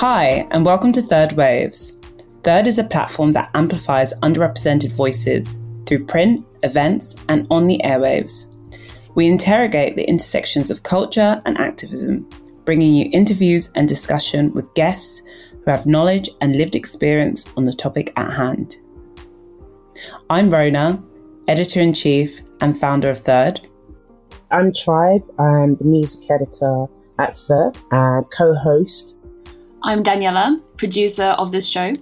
Hi, and welcome to Third Waves. Third is a platform that amplifies underrepresented voices through print, events, and on the airwaves. We interrogate the intersections of culture and activism, bringing you interviews and discussion with guests who have knowledge and lived experience on the topic at hand. I'm Rona, editor in chief and founder of Third. I'm Tribe. I'm the music editor at Third and co host. I'm Daniela, producer of this show.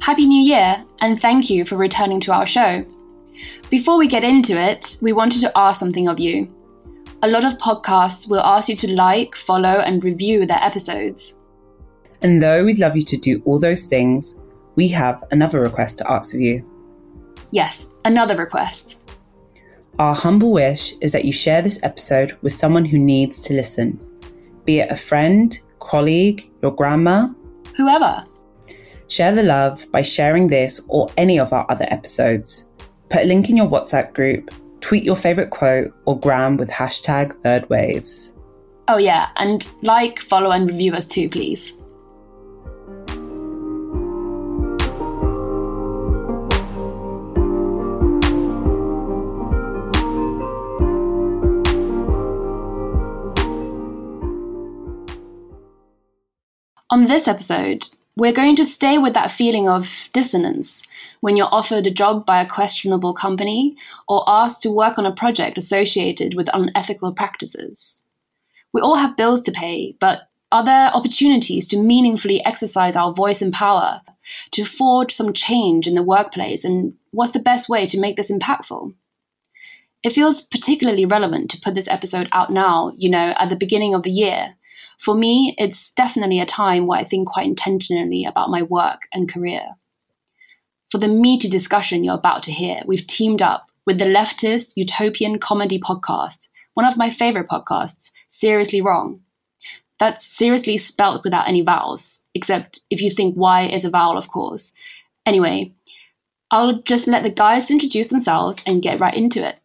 Happy New Year, and thank you for returning to our show. Before we get into it, we wanted to ask something of you. A lot of podcasts will ask you to like, follow, and review their episodes. And though we'd love you to do all those things, we have another request to ask of you. Yes, another request. Our humble wish is that you share this episode with someone who needs to listen, be it a friend, colleague, your grandma, Whoever. Share the love by sharing this or any of our other episodes. Put a link in your WhatsApp group, tweet your favorite quote, or gram with hashtag third waves. Oh, yeah, and like, follow, and review us too, please. On this episode, we're going to stay with that feeling of dissonance when you're offered a job by a questionable company or asked to work on a project associated with unethical practices. We all have bills to pay, but are there opportunities to meaningfully exercise our voice and power, to forge some change in the workplace, and what's the best way to make this impactful? It feels particularly relevant to put this episode out now, you know, at the beginning of the year, for me, it's definitely a time where I think quite intentionally about my work and career. For the meaty discussion you're about to hear, we've teamed up with the leftist utopian comedy podcast, one of my favorite podcasts, Srsly Wrong. That's seriously spelt without any vowels, except if you think Y is a vowel, of course. Anyway, I'll just let the guys introduce themselves and get right into it.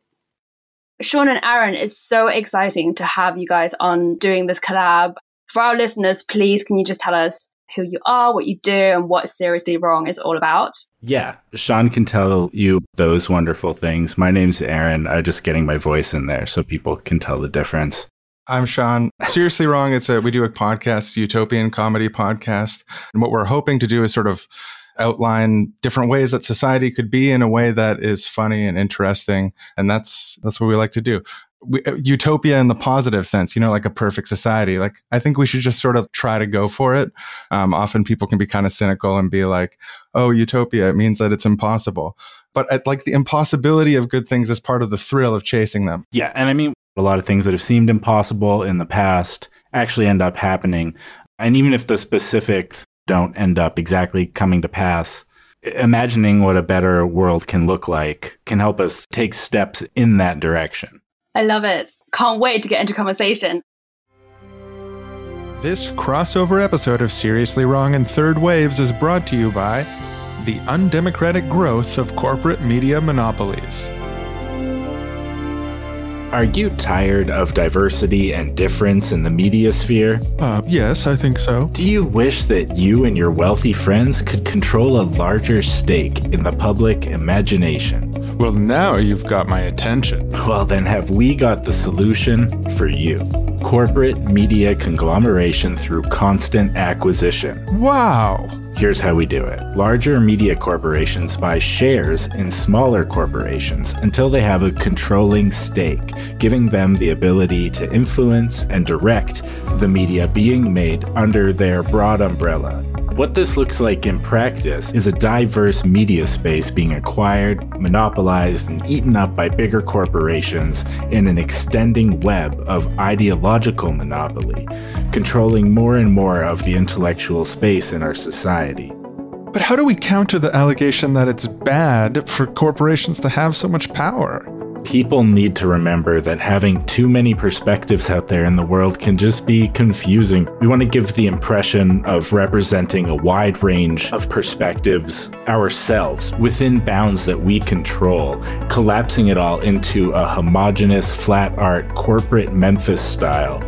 Sean and Aaron, it's so exciting to have you guys on doing this collab. For our listeners, please can you just tell us who you are, what you do, and what Srsly Wrong is all about? Yeah, Sean can tell you those wonderful things. My name's Aaron. I'm just getting my voice in there so people can tell the difference. I'm Sean. Seriously wrong. It's a we do a podcast, utopian comedy podcast, and what we're hoping to do is sort of outline different ways that society could be in a way that is funny and interesting, and that's that's what we like to do we, uh, utopia in the positive sense, you know, like a perfect society. Like, I think we should just sort of try to go for it. Um, often people can be kind of cynical and be like, oh, utopia, it means that it's impossible. But at, like the impossibility of good things is part of the thrill of chasing them. Yeah. And I mean, a lot of things that have seemed impossible in the past actually end up happening. And even if the specifics don't end up exactly coming to pass, imagining what a better world can look like can help us take steps in that direction. I love it. Can't wait to get into conversation. This crossover episode of Srsly Wrong and Third Waves is brought to you by the undemocratic growth of corporate media monopolies. Are you tired of diversity and difference in the media sphere? Uh, yes, I think so. Do you wish that you and your wealthy friends could control a larger stake in the public imagination? Well, now you've got my attention. Well, then, have we got the solution for you? Corporate media conglomeration through constant acquisition. Wow! Here's how we do it larger media corporations buy shares in smaller corporations until they have a controlling stake, giving them the ability to influence and direct the media being made under their broad umbrella. What this looks like in practice is a diverse media space being acquired, monopolized, and eaten up by bigger corporations in an extending web of ideological monopoly, controlling more and more of the intellectual space in our society. But how do we counter the allegation that it's bad for corporations to have so much power? people need to remember that having too many perspectives out there in the world can just be confusing. We want to give the impression of representing a wide range of perspectives ourselves within bounds that we control, collapsing it all into a homogenous flat art corporate Memphis style.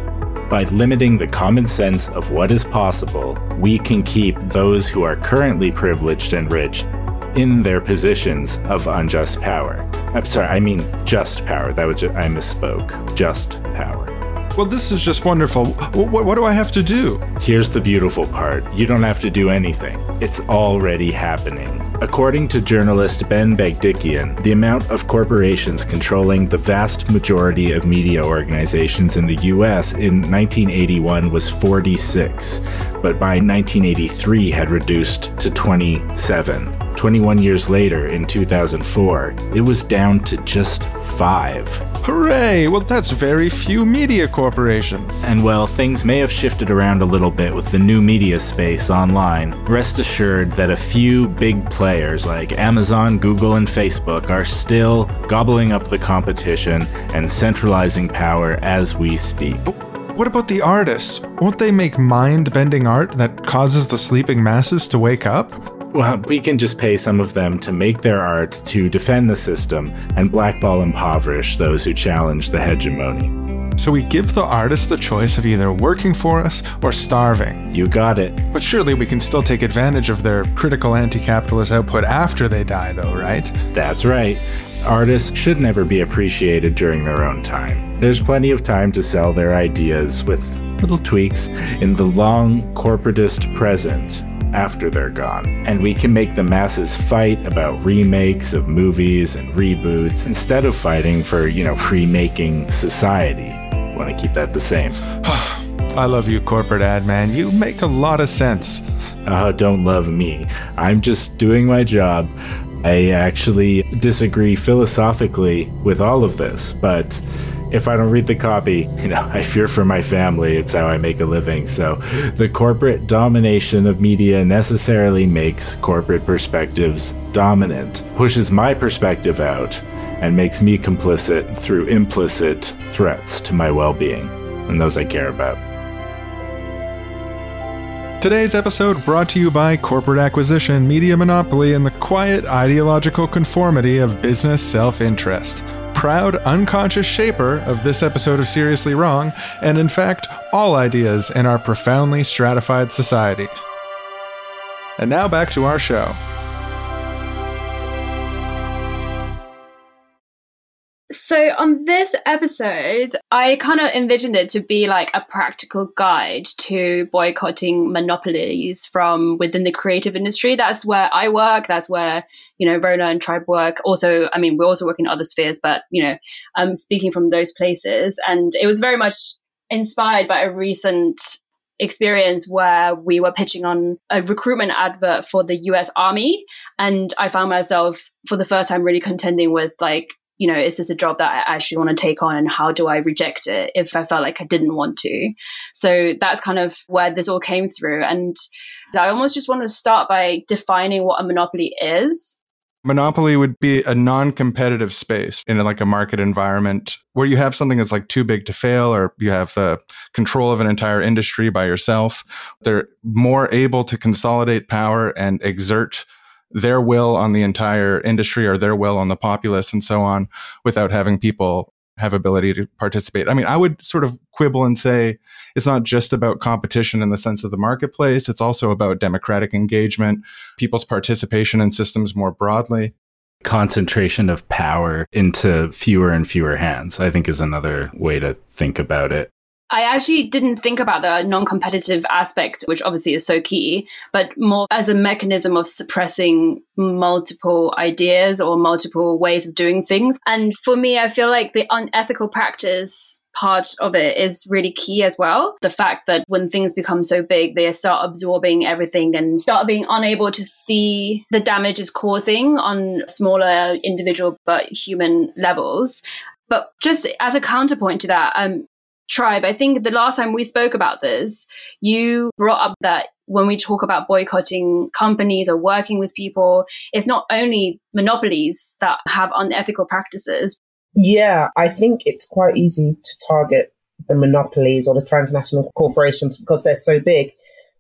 By limiting the common sense of what is possible, we can keep those who are currently privileged and rich in their positions of unjust power. I'm sorry, I mean just power. That was just, I misspoke. Just power. Well, this is just wonderful. What, what do I have to do? Here's the beautiful part you don't have to do anything, it's already happening. According to journalist Ben Bagdikian, the amount of corporations controlling the vast majority of media organizations in the US in 1981 was 46, but by 1983 had reduced to 27. 21 years later, in 2004, it was down to just five. Hooray! Well, that's very few media corporations. And while things may have shifted around a little bit with the new media space online, rest assured that a few big players like Amazon, Google, and Facebook are still gobbling up the competition and centralizing power as we speak. What about the artists? Won't they make mind bending art that causes the sleeping masses to wake up? Well, we can just pay some of them to make their art to defend the system and blackball impoverish those who challenge the hegemony. So we give the artists the choice of either working for us or starving. You got it. But surely we can still take advantage of their critical anti capitalist output after they die, though, right? That's right. Artists should never be appreciated during their own time. There's plenty of time to sell their ideas with little tweaks in the long corporatist present after they're gone. And we can make the masses fight about remakes of movies and reboots instead of fighting for, you know, remaking society. Want to keep that the same. I love you, corporate ad man. You make a lot of sense. Oh, don't love me. I'm just doing my job. I actually disagree philosophically with all of this, but if I don't read the copy, you know, I fear for my family. It's how I make a living. So the corporate domination of media necessarily makes corporate perspectives dominant, pushes my perspective out, and makes me complicit through implicit threats to my well being and those I care about. Today's episode brought to you by corporate acquisition, media monopoly, and the quiet ideological conformity of business self interest. Proud unconscious shaper of this episode of Srsly Wrong, and in fact, all ideas in our profoundly stratified society. And now back to our show. So, on this episode, I kind of envisioned it to be like a practical guide to boycotting monopolies from within the creative industry. That's where I work. That's where, you know, Rona and Tribe work. Also, I mean, we also work in other spheres, but, you know, I'm speaking from those places. And it was very much inspired by a recent experience where we were pitching on a recruitment advert for the US Army. And I found myself for the first time really contending with like, you know, is this a job that I actually want to take on and how do I reject it if I felt like I didn't want to? So that's kind of where this all came through. And I almost just want to start by defining what a monopoly is. Monopoly would be a non-competitive space in like a market environment where you have something that's like too big to fail or you have the control of an entire industry by yourself. They're more able to consolidate power and exert their will on the entire industry or their will on the populace and so on without having people have ability to participate. I mean, I would sort of quibble and say it's not just about competition in the sense of the marketplace. It's also about democratic engagement, people's participation in systems more broadly. Concentration of power into fewer and fewer hands, I think is another way to think about it. I actually didn't think about the non competitive aspect, which obviously is so key, but more as a mechanism of suppressing multiple ideas or multiple ways of doing things. And for me, I feel like the unethical practice part of it is really key as well. The fact that when things become so big, they start absorbing everything and start being unable to see the damage is causing on smaller individual but human levels. But just as a counterpoint to that, um, tribe, I think the last time we spoke about this, you brought up that when we talk about boycotting companies or working with people, it's not only monopolies that have unethical practices. Yeah, I think it's quite easy to target the monopolies or the transnational corporations because they're so big.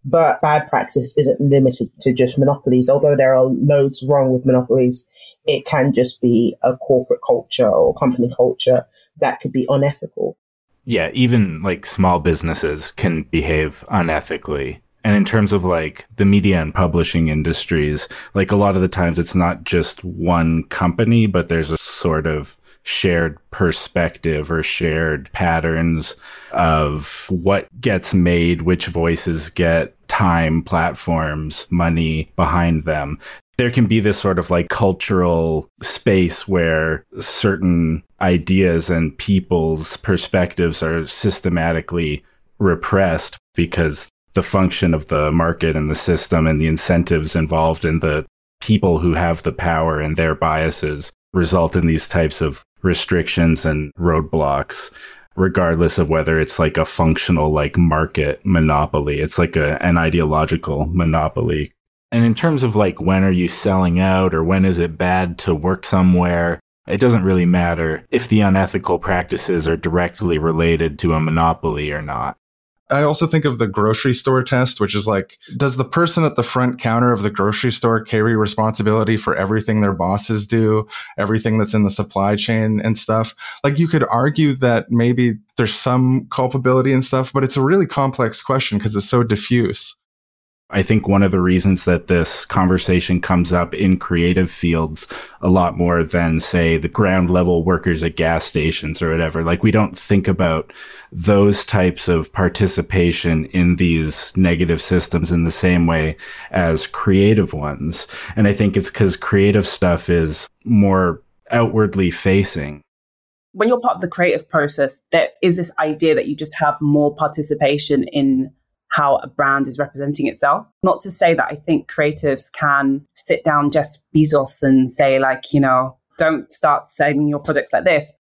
But bad practice isn't limited to just monopolies. Although there are loads wrong with monopolies, it can just be a corporate culture or company culture that could be unethical. Yeah, even like small businesses can behave unethically. And in terms of like the media and publishing industries, like a lot of the times it's not just one company, but there's a sort of shared perspective or shared patterns of what gets made, which voices get time, platforms, money behind them. There can be this sort of like cultural space where certain ideas and people's perspectives are systematically repressed because the function of the market and the system and the incentives involved in the people who have the power and their biases result in these types of restrictions and roadblocks regardless of whether it's like a functional like market monopoly. It's like a, an ideological monopoly and in terms of like when are you selling out or when is it bad to work somewhere it doesn't really matter if the unethical practices are directly related to a monopoly or not I also think of the grocery store test, which is like, does the person at the front counter of the grocery store carry responsibility for everything their bosses do, everything that's in the supply chain and stuff? Like, you could argue that maybe there's some culpability and stuff, but it's a really complex question because it's so diffuse. I think one of the reasons that this conversation comes up in creative fields a lot more than, say, the ground level workers at gas stations or whatever, like we don't think about those types of participation in these negative systems in the same way as creative ones. And I think it's because creative stuff is more outwardly facing when you're part of the creative process, there is this idea that you just have more participation in how a brand is representing itself. Not to say that I think creatives can sit down Jeff Bezos and say, like, you know, don't start selling your products like this.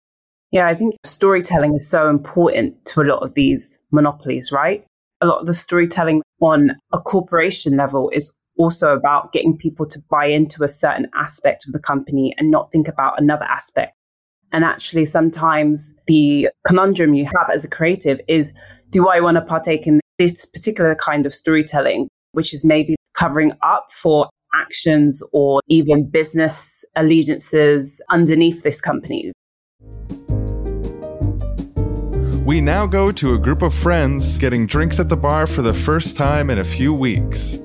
Yeah, I think storytelling is so important to a lot of these monopolies, right? A lot of the storytelling on a corporation level is also about getting people to buy into a certain aspect of the company and not think about another aspect. And actually, sometimes the conundrum you have as a creative is do I want to partake in this particular kind of storytelling, which is maybe covering up for actions or even business allegiances underneath this company. We now go to a group of friends getting drinks at the bar for the first time in a few weeks.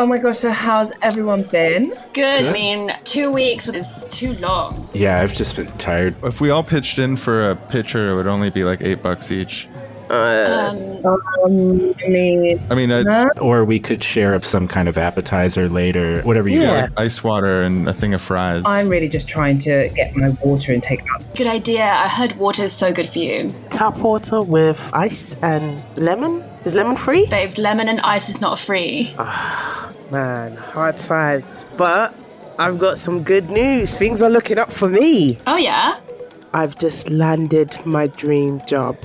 Oh my gosh, so how's everyone been? Good. Good. I mean, two weeks is too long. Yeah, I've just been tired. If we all pitched in for a pitcher, it would only be like eight bucks each. Uh, um, um, I mean, I mean, uh, or we could share up some kind of appetizer later, whatever you yeah. Like ice water and a thing of fries. I'm really just trying to get my water and take out. Good idea. I heard water is so good for you. Tap water with ice and lemon. Is lemon free? Babes, lemon and ice is not free. Ah, man, hard times. But I've got some good news. Things are looking up for me. Oh, yeah? I've just landed my dream job.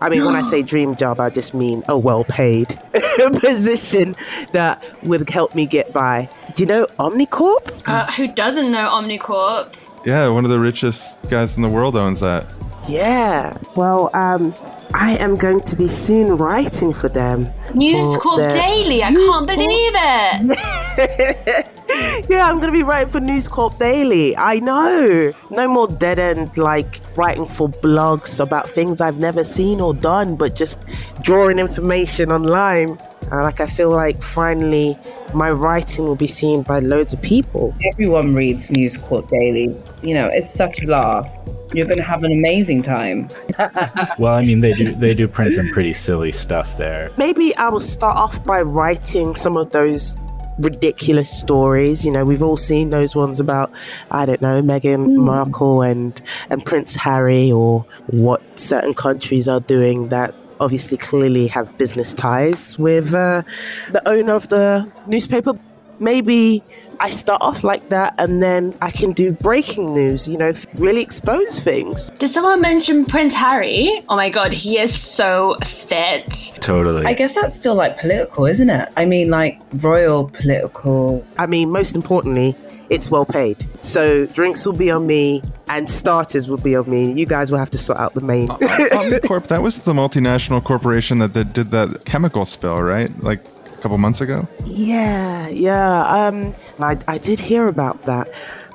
I mean, when I say dream job, I just mean a well paid position that would help me get by. Do you know Omnicorp? Uh, who doesn't know Omnicorp? Yeah, one of the richest guys in the world owns that. Yeah. Well, um, I am going to be soon writing for them. News Corp. Daily. I can't believe it. yeah, I'm going to be writing for News Corp Daily. I know. No more dead end like writing for blogs about things I've never seen or done, but just drawing information online. Uh, like I feel like finally my writing will be seen by loads of people. Everyone reads News Corp Daily. You know, it's such a laugh you're going to have an amazing time. well, I mean, they do they do print some pretty silly stuff there. Maybe I will start off by writing some of those ridiculous stories. You know, we've all seen those ones about I don't know Meghan mm. Markle and and Prince Harry, or what certain countries are doing that obviously clearly have business ties with uh, the owner of the newspaper. Maybe I start off like that and then I can do breaking news, you know, really expose things. Did someone mention Prince Harry? Oh my god, he is so fit. Totally. I guess that's still like political, isn't it? I mean, like royal political. I mean, most importantly, it's well paid. So drinks will be on me and starters will be on me. You guys will have to sort out the main. Omnicorp, that was the multinational corporation that did that chemical spill, right? Like a couple months ago? Yeah, yeah. Um, I, I did hear about that.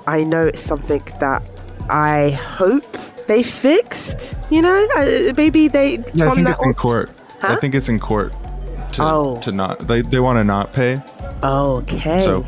I know it's something that I hope they fixed. You know, uh, maybe they. Yeah, I think it's in court. I think it's in court to Oh. to not they they want to not pay. Okay. So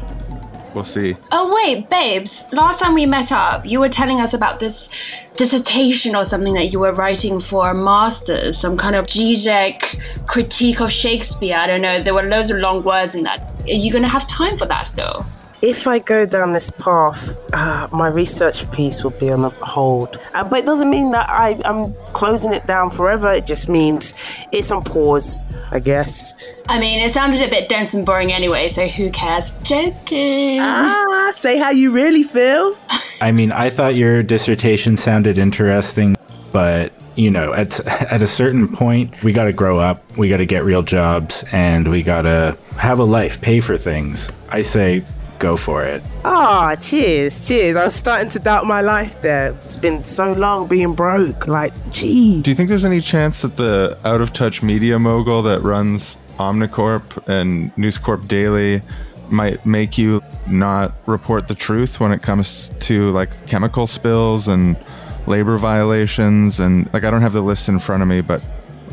we'll see. Oh wait, babes. Last time we met up, you were telling us about this dissertation or something that you were writing for a master's, some kind of GJEC critique of Shakespeare. I don't know. There were loads of long words in that. Are you gonna have time for that still? If I go down this path, uh, my research piece will be on a hold. Uh, but it doesn't mean that I, I'm closing it down forever. It just means it's on pause, I guess. I mean, it sounded a bit dense and boring anyway, so who cares? Joking. Ah, say how you really feel. I mean, I thought your dissertation sounded interesting, but you know, at at a certain point, we got to grow up, we got to get real jobs, and we got to have a life, pay for things. I say, go for it. Ah, cheers, cheers. I was starting to doubt my life there. It's been so long being broke. Like, gee. Do you think there's any chance that the out of touch media mogul that runs Omnicorp and News Corp Daily might make you not report the truth when it comes to like chemical spills and labor violations and like I don't have the list in front of me but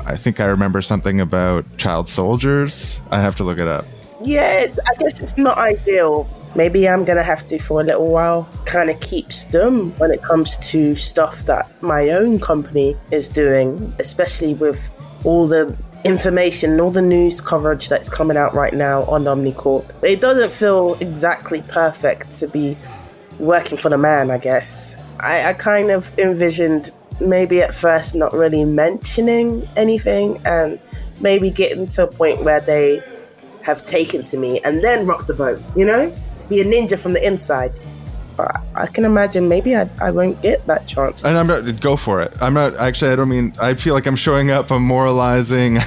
I think I remember something about child soldiers. I have to look it up. Yes, I guess it's not ideal. Maybe I'm gonna have to, for a little while, kind of keep stum when it comes to stuff that my own company is doing, especially with all the information and all the news coverage that's coming out right now on Omnicorp. It doesn't feel exactly perfect to be working for the man, I guess. I, I kind of envisioned maybe at first not really mentioning anything and maybe getting to a point where they have taken to me and then rock the boat, you know? Be a ninja from the inside. But I can imagine maybe I, I won't get that chance. And I'm not go for it. I'm not actually. I don't mean. I feel like I'm showing up. I'm moralizing.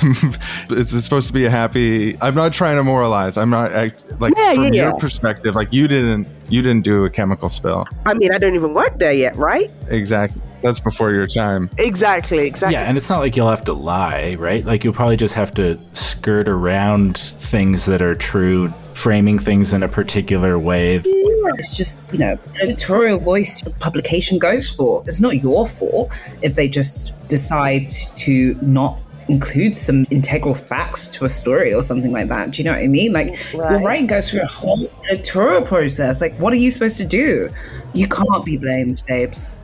it's, it's supposed to be a happy. I'm not trying to moralize. I'm not I, like Yeah, from yeah, your yeah. perspective. Like you didn't. You didn't do a chemical spill. I mean, I don't even work there yet, right? Exactly. That's before your time. Exactly, exactly. Yeah, and it's not like you'll have to lie, right? Like you'll probably just have to skirt around things that are true, framing things in a particular way. It's just, you know, an editorial voice the publication goes for. It's not your fault if they just decide to not include some integral facts to a story or something like that. Do you know what I mean? Like, your writing goes through a whole editorial process. Like, what are you supposed to do? You can't be blamed, babes.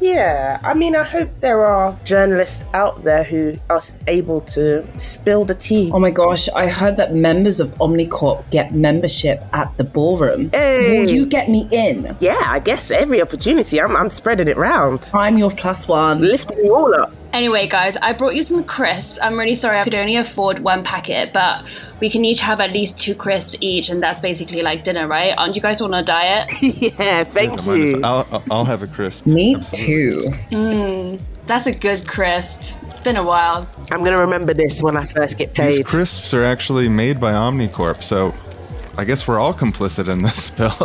Yeah, I mean, I hope there are journalists out there who are able to spill the tea. Oh my gosh, I heard that members of Omnicorp get membership at the ballroom. Hey. Will you get me in? Yeah, I guess every opportunity, I'm, I'm spreading it round, I'm your plus one. lifting you all up. Anyway, guys, I brought you some crisps. I'm really sorry I could only afford one packet, but we can each have at least two crisps each, and that's basically like dinner, right? Aren't you guys on a diet? yeah, thank Don't mind if- you. I'll, I'll- I'll have a crisp. Me Absolutely. too. That's a good crisp. It's been a while. I'm going to remember this when I first get paid. These paid. crisps are actually made by Omnicorp, so I guess we're all complicit in this spill.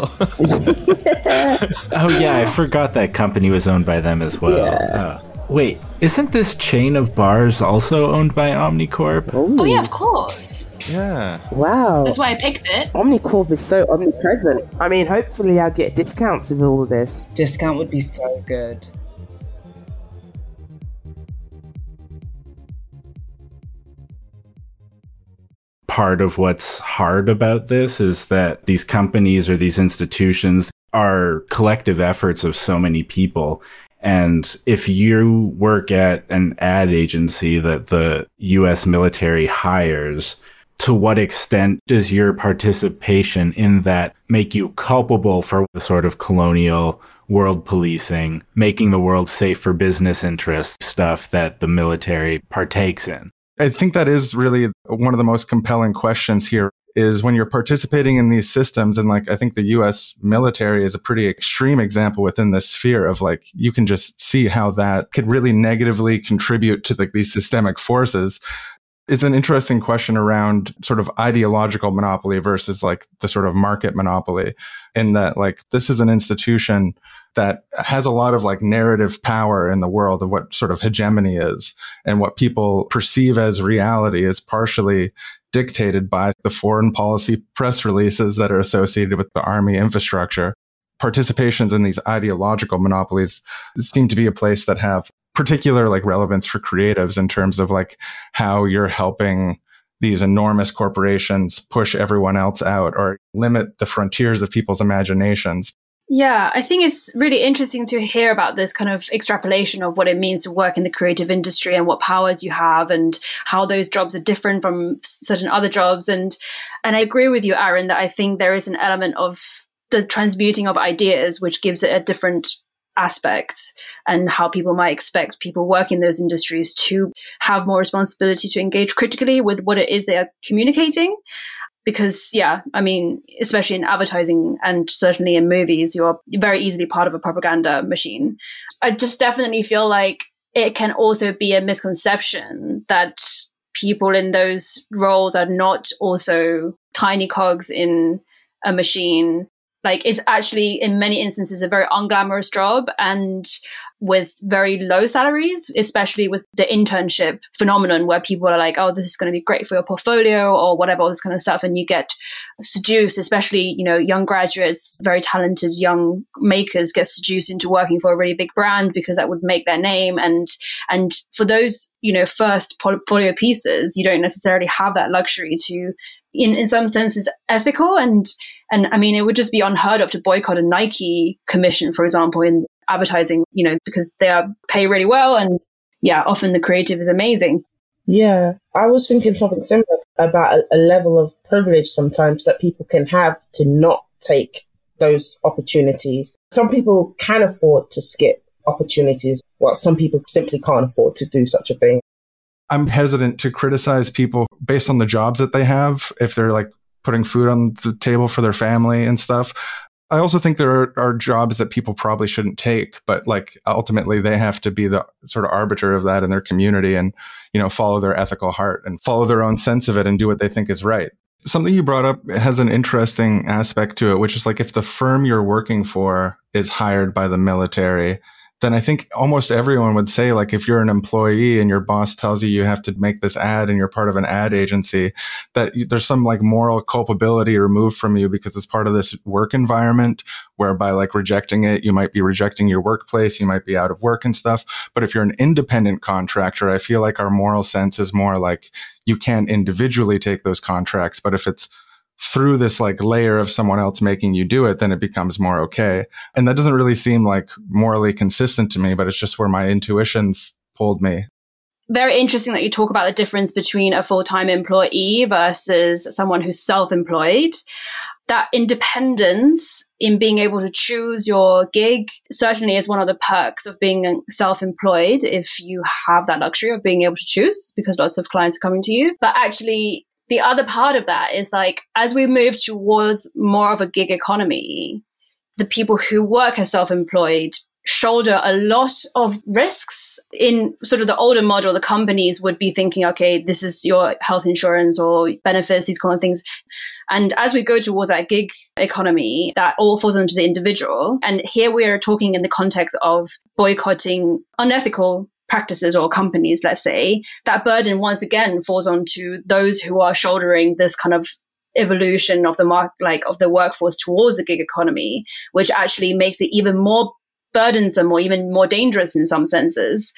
Oh yeah, I forgot that company was owned by them as well. Uh, wait, isn't this chain of bars also owned by Omnicorp? Oh, oh, yeah, of course. yeah. Wow. That's why I picked it. Omnicorp is so omnipresent. I mean, hopefully I'll get discounts with all of this. Discount would be so good. part of what's hard about this is that these companies or these institutions are collective efforts of so many people. And if you work at an ad agency that the US military hires, to what extent does your participation in that make you culpable for the sort of colonial world policing, making the world safe for business interests stuff that the military partakes in? I think that is really one of the most compelling questions here is when you're participating in these systems and like I think the US military is a pretty extreme example within this sphere of like you can just see how that could really negatively contribute to like these systemic forces. It's an interesting question around sort of ideological monopoly versus like the sort of market monopoly in that like this is an institution that has a lot of like narrative power in the world of what sort of hegemony is and what people perceive as reality is partially dictated by the foreign policy press releases that are associated with the army infrastructure. participations in these ideological monopolies seem to be a place that have particular like relevance for creatives in terms of like how you're helping these enormous corporations push everyone else out or limit the frontiers of people's imaginations. Yeah, I think it's really interesting to hear about this kind of extrapolation of what it means to work in the creative industry and what powers you have and how those jobs are different from certain other jobs. And and I agree with you Aaron that I think there is an element of the transmuting of ideas which gives it a different aspects and how people might expect people working in those industries to have more responsibility to engage critically with what it is they are communicating because yeah i mean especially in advertising and certainly in movies you're very easily part of a propaganda machine. I just definitely feel like it can also be a misconception that people in those roles are not also tiny cogs in a machine. Like it's actually in many instances a very unglamorous job and with very low salaries, especially with the internship phenomenon where people are like, oh, this is going to be great for your portfolio or whatever, all this kind of stuff. And you get seduced, especially, you know, young graduates, very talented young makers get seduced into working for a really big brand because that would make their name. And, and for those, you know, first portfolio pieces, you don't necessarily have that luxury to, in, in some senses, ethical and, and I mean, it would just be unheard of to boycott a Nike commission, for example, in advertising, you know, because they are pay really well and yeah, often the creative is amazing. Yeah, I was thinking something similar about a, a level of privilege sometimes that people can have to not take those opportunities. Some people can afford to skip opportunities, while some people simply can't afford to do such a thing. I'm hesitant to criticize people based on the jobs that they have if they're like putting food on the table for their family and stuff. I also think there are, are, jobs that people probably shouldn't take, but like ultimately they have to be the sort of arbiter of that in their community and, you know, follow their ethical heart and follow their own sense of it and do what they think is right. Something you brought up has an interesting aspect to it, which is like if the firm you're working for is hired by the military, then I think almost everyone would say, like, if you're an employee and your boss tells you you have to make this ad and you're part of an ad agency, that there's some like moral culpability removed from you because it's part of this work environment whereby like rejecting it, you might be rejecting your workplace, you might be out of work and stuff. But if you're an independent contractor, I feel like our moral sense is more like you can't individually take those contracts. But if it's through this like layer of someone else making you do it, then it becomes more okay. And that doesn't really seem like morally consistent to me, but it's just where my intuitions pulled me. Very interesting that you talk about the difference between a full time employee versus someone who's self employed. That independence in being able to choose your gig certainly is one of the perks of being self employed if you have that luxury of being able to choose because lots of clients are coming to you. But actually, the other part of that is like as we move towards more of a gig economy, the people who work as self-employed shoulder a lot of risks in sort of the older model. The companies would be thinking okay this is your health insurance or benefits these kind of things. And as we go towards that gig economy that all falls onto the individual. And here we are talking in the context of boycotting unethical practices or companies, let's say, that burden once again falls onto those who are shouldering this kind of evolution of the mark like of the workforce towards the gig economy, which actually makes it even more burdensome or even more dangerous in some senses,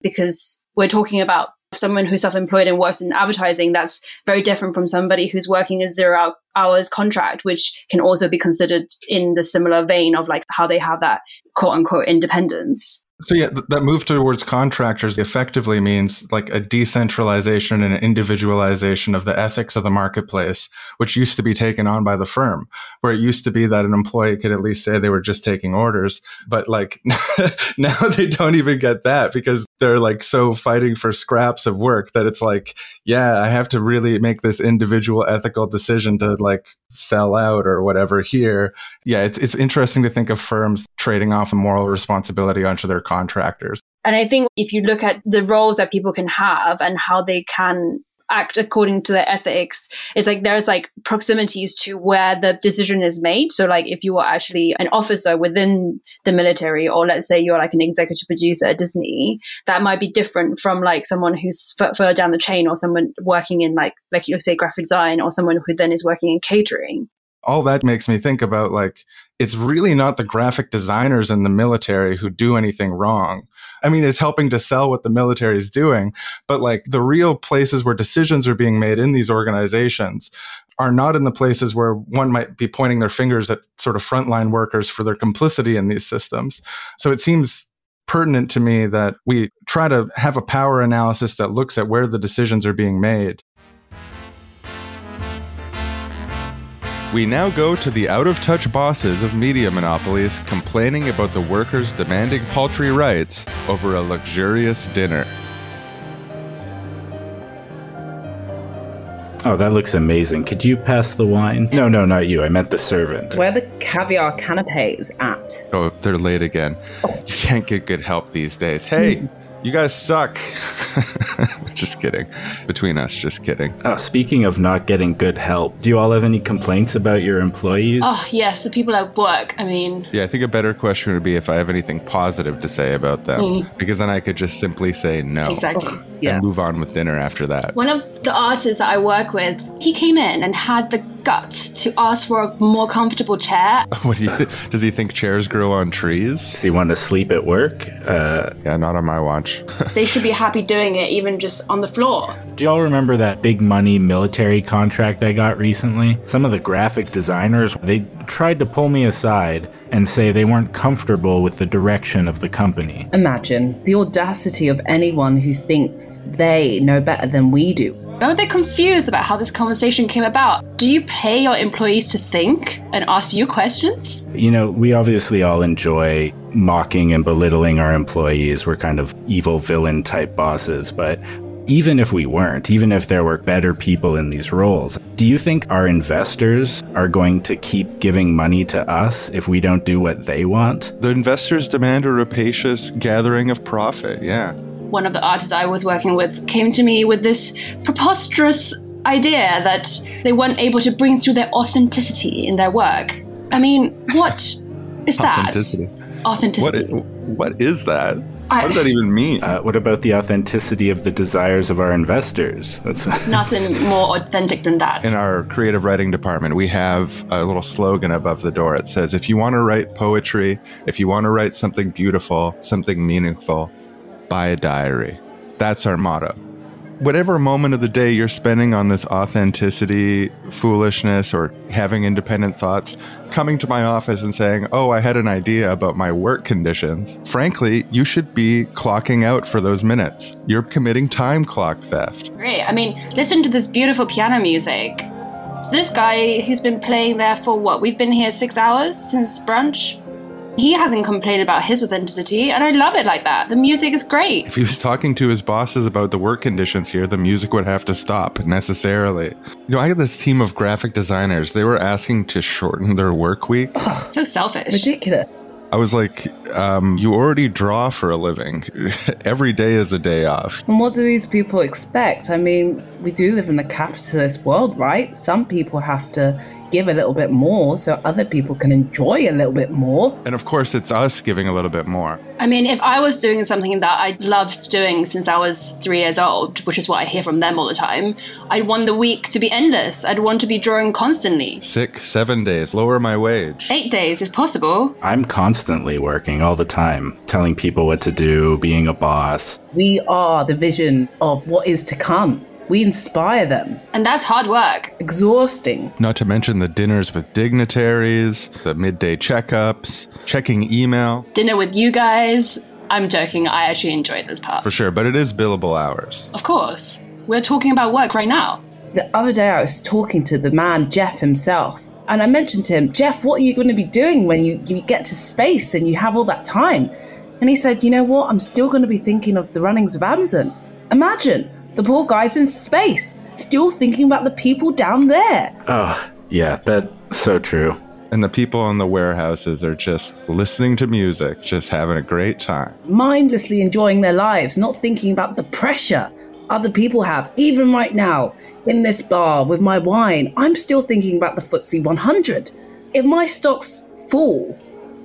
because we're talking about someone who's self-employed and works in advertising that's very different from somebody who's working a zero hours contract which can also be considered in the similar vein of like how they have that quote unquote independence so yeah, th- that move towards contractors effectively means like a decentralization and an individualization of the ethics of the marketplace, which used to be taken on by the firm, where it used to be that an employee could at least say they were just taking orders. But like now they don't even get that because they're like so fighting for scraps of work that it's like, yeah, I have to really make this individual ethical decision to like sell out or whatever here. Yeah, it's, it's interesting to think of firms trading off a moral responsibility onto their contractors. And I think if you look at the roles that people can have and how they can act according to their ethics, it's like there's like proximities to where the decision is made. So, like, if you are actually an officer within the military, or let's say you're like an executive producer at Disney, that might be different from like someone who's further down the chain, or someone working in like, like you say, graphic design, or someone who then is working in catering all that makes me think about like, it's really not the graphic designers in the military who do anything wrong. I mean, it's helping to sell what the military is doing, but like the real places where decisions are being made in these organizations are not in the places where one might be pointing their fingers at sort of frontline workers for their complicity in these systems. So it seems pertinent to me that we try to have a power analysis that looks at where the decisions are being made. We now go to the out of touch bosses of media monopolies complaining about the workers demanding paltry rights over a luxurious dinner. Oh, that looks amazing. Could you pass the wine? No, no, not you. I meant the servant. Where are the caviar canapes at? Oh, they're late again. Oh. You can't get good help these days. Hey, Jesus. You guys suck. just kidding. Between us, just kidding. Oh, speaking of not getting good help, do you all have any complaints about your employees? Oh, yes, the people at work. I mean, Yeah, I think a better question would be if I have anything positive to say about them, because then I could just simply say no exactly. Yeah. and move on with dinner after that. One of the artists that I work with, he came in and had the guts to ask for a more comfortable chair. What do you? Does he think chairs grow on trees? Does he want to sleep at work? Uh, Yeah, not on my watch. They should be happy doing it, even just on the floor. do y'all remember that big money military contract I got recently? Some of the graphic designers, they tried to pull me aside and say they weren't comfortable with the direction of the company. Imagine the audacity of anyone who thinks they know better than we do. I'm a bit confused about how this conversation came about. Do you pay your employees to think and ask you questions? You know, we obviously all enjoy mocking and belittling our employees. We're kind of evil villain type bosses, but even if we weren't, even if there were better people in these roles, do you think our investors are going to keep giving money to us if we don't do what they want? the investors demand a rapacious gathering of profit. Yeah. One of the artists I was working with came to me with this preposterous idea that they weren't able to bring through their authenticity in their work. I mean, what is that? Authenticity. What? Authenticity. i- what is that? I- What does that even mean? Uh, what about the authenticity of the desires of our investors? That's Nothing more authentic than that. In our creative writing department, we have a little slogan above the door. It says, if you want to write poetry, if you want to write something beautiful, something meaningful, buy a diary. That's our motto. Whatever moment of the day you're spending on this authenticity, foolishness, or having independent thoughts, coming to my office and saying, Oh, I had an idea about my work conditions. Frankly, you should be clocking out for those minutes. You're committing time clock theft. Great. I mean, listen to this beautiful piano music. This guy who's been playing there for what? We've been here six hours since brunch. He hasn't complained about his authenticity, and I love it like that. The music is great. If he was talking to his bosses about the work conditions here, the music would have to stop necessarily. You know, I had this team of graphic designers. They were asking to shorten their work week. So selfish. Ridiculous. I was like, um, you already draw for a living. Every day is a day off. And what do these people expect? I mean, we do live in a capitalist world, right? Some people have to give a little bit more so other people can enjoy a little bit more. And of course, it's us giving a little bit more. I mean, if I was doing something that I loved doing since I was three years old, which is what I hear from them all the time, I'd want the week to be endless. I'd want to be drawing constantly. Sick, seven days, lower my wage. Eight days if possible. I'm constantly working all the time, telling people what to do, being a boss. We are the vision of what is to come. We inspire them. And that's hard work. Exhausting. Not to mention the dinners with dignitaries, the midday checkups, checking email, Dinner with you guys. I'm joking. I actually enjoy this part. for sure, but it is billable hours. Of course. We're talking about work right now. The other day I was talking to the man, Jeff himself, and I mentioned to him, Jeff, what are you going to be doing when you, you get to space and you have all that time? And he said, You know what? I'm still going to be thinking of the runnings of Amazon. Imagine the poor guy's in space, still thinking about the people down there. Oh, yeah, that's so true. And the people in the warehouses are just listening to music, just having a great time. mindlessly enjoying their lives, not thinking about the pressure other people have. Even right now, in this bar with my wine, I'm still thinking about the FTSE 100. If my stocks fall,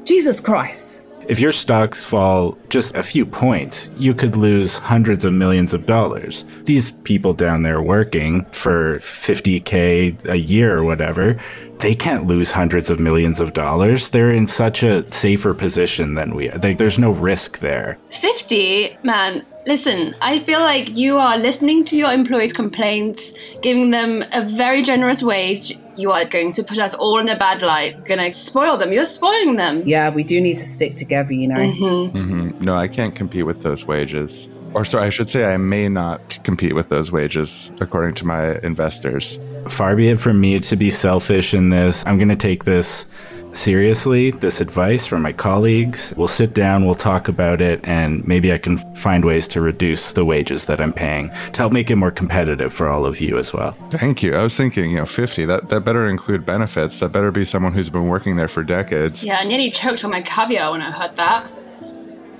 Jesus Christ. If your stocks fall just a few points, you could lose hundreds of millions of dollars. These people down there working for 50k a year or whatever, they can't lose hundreds of millions of dollars. They're in such a safer position than we are. They, there's no risk there. 50, man, listen, I feel like you are listening to your employees' complaints, giving them a very generous wage. You are going to put us all in a bad light. You're going to spoil them. You're spoiling them. Yeah, we do need to stick together, you know. Mm-hmm. No, I can't compete with those wages. Or sorry, I should say I may not compete with those wages according to my investors. Far be it from me to be selfish in this. I'm going to take this seriously, this advice from my colleagues. We'll sit down, we'll talk about it, and maybe I can find ways to reduce the wages that I'm paying to help make it more competitive for all of you as well. Thank you. I was thinking, you know, 50, that, that better include benefits. That better be someone who's been working there for decades. Yeah, I nearly choked on my caviar when I heard that.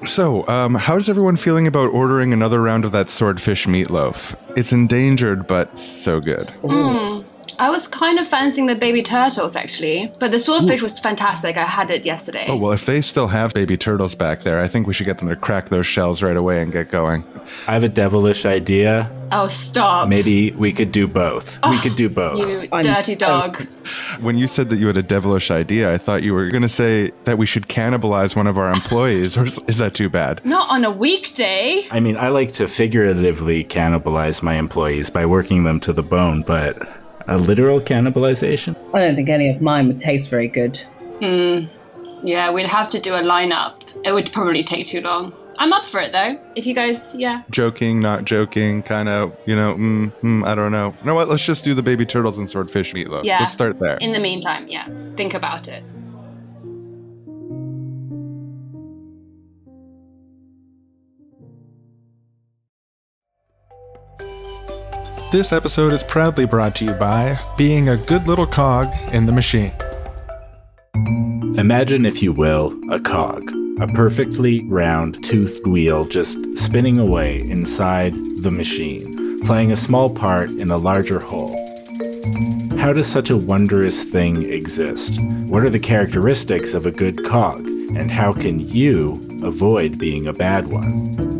So, um, how's everyone feeling about ordering another round of that swordfish meatloaf? It's endangered, but so good. Mm. I was kind of fancying the baby turtles actually, but the swordfish was fantastic. I had it yesterday. Oh, well, if they still have baby turtles back there, I think we should get them to crack those shells right away and get going. I have a devilish idea. Oh, stop. Maybe we could do both. we oh, could do both. You I'm dirty so- dog. When you said that you had a devilish idea, I thought you were going to say that we should cannibalize one of our employees, or is, is that too bad? Not on a weekday. I mean, I like to figuratively cannibalize my employees by working them to the bone, but a literal cannibalization? I don't think any of mine would taste very good. Yeah, we'd have to do a lineup. It would probably take too long. I'm up for it though. If you guys, yeah. Joking, not joking, kind of, you know, mm, mm, I don't know. You know what? Let's just do the baby turtles and swordfish meatloaf. Yeah. Let's start there. In the meantime, yeah. Think about it. This episode is proudly brought to you by being a good little cog in the machine. Imagine, if you will, a cog, a perfectly round toothed wheel just spinning away inside the machine, playing a small part in a larger whole. How does such a wondrous thing exist? What are the characteristics of a good cog? And how can you avoid being a bad one?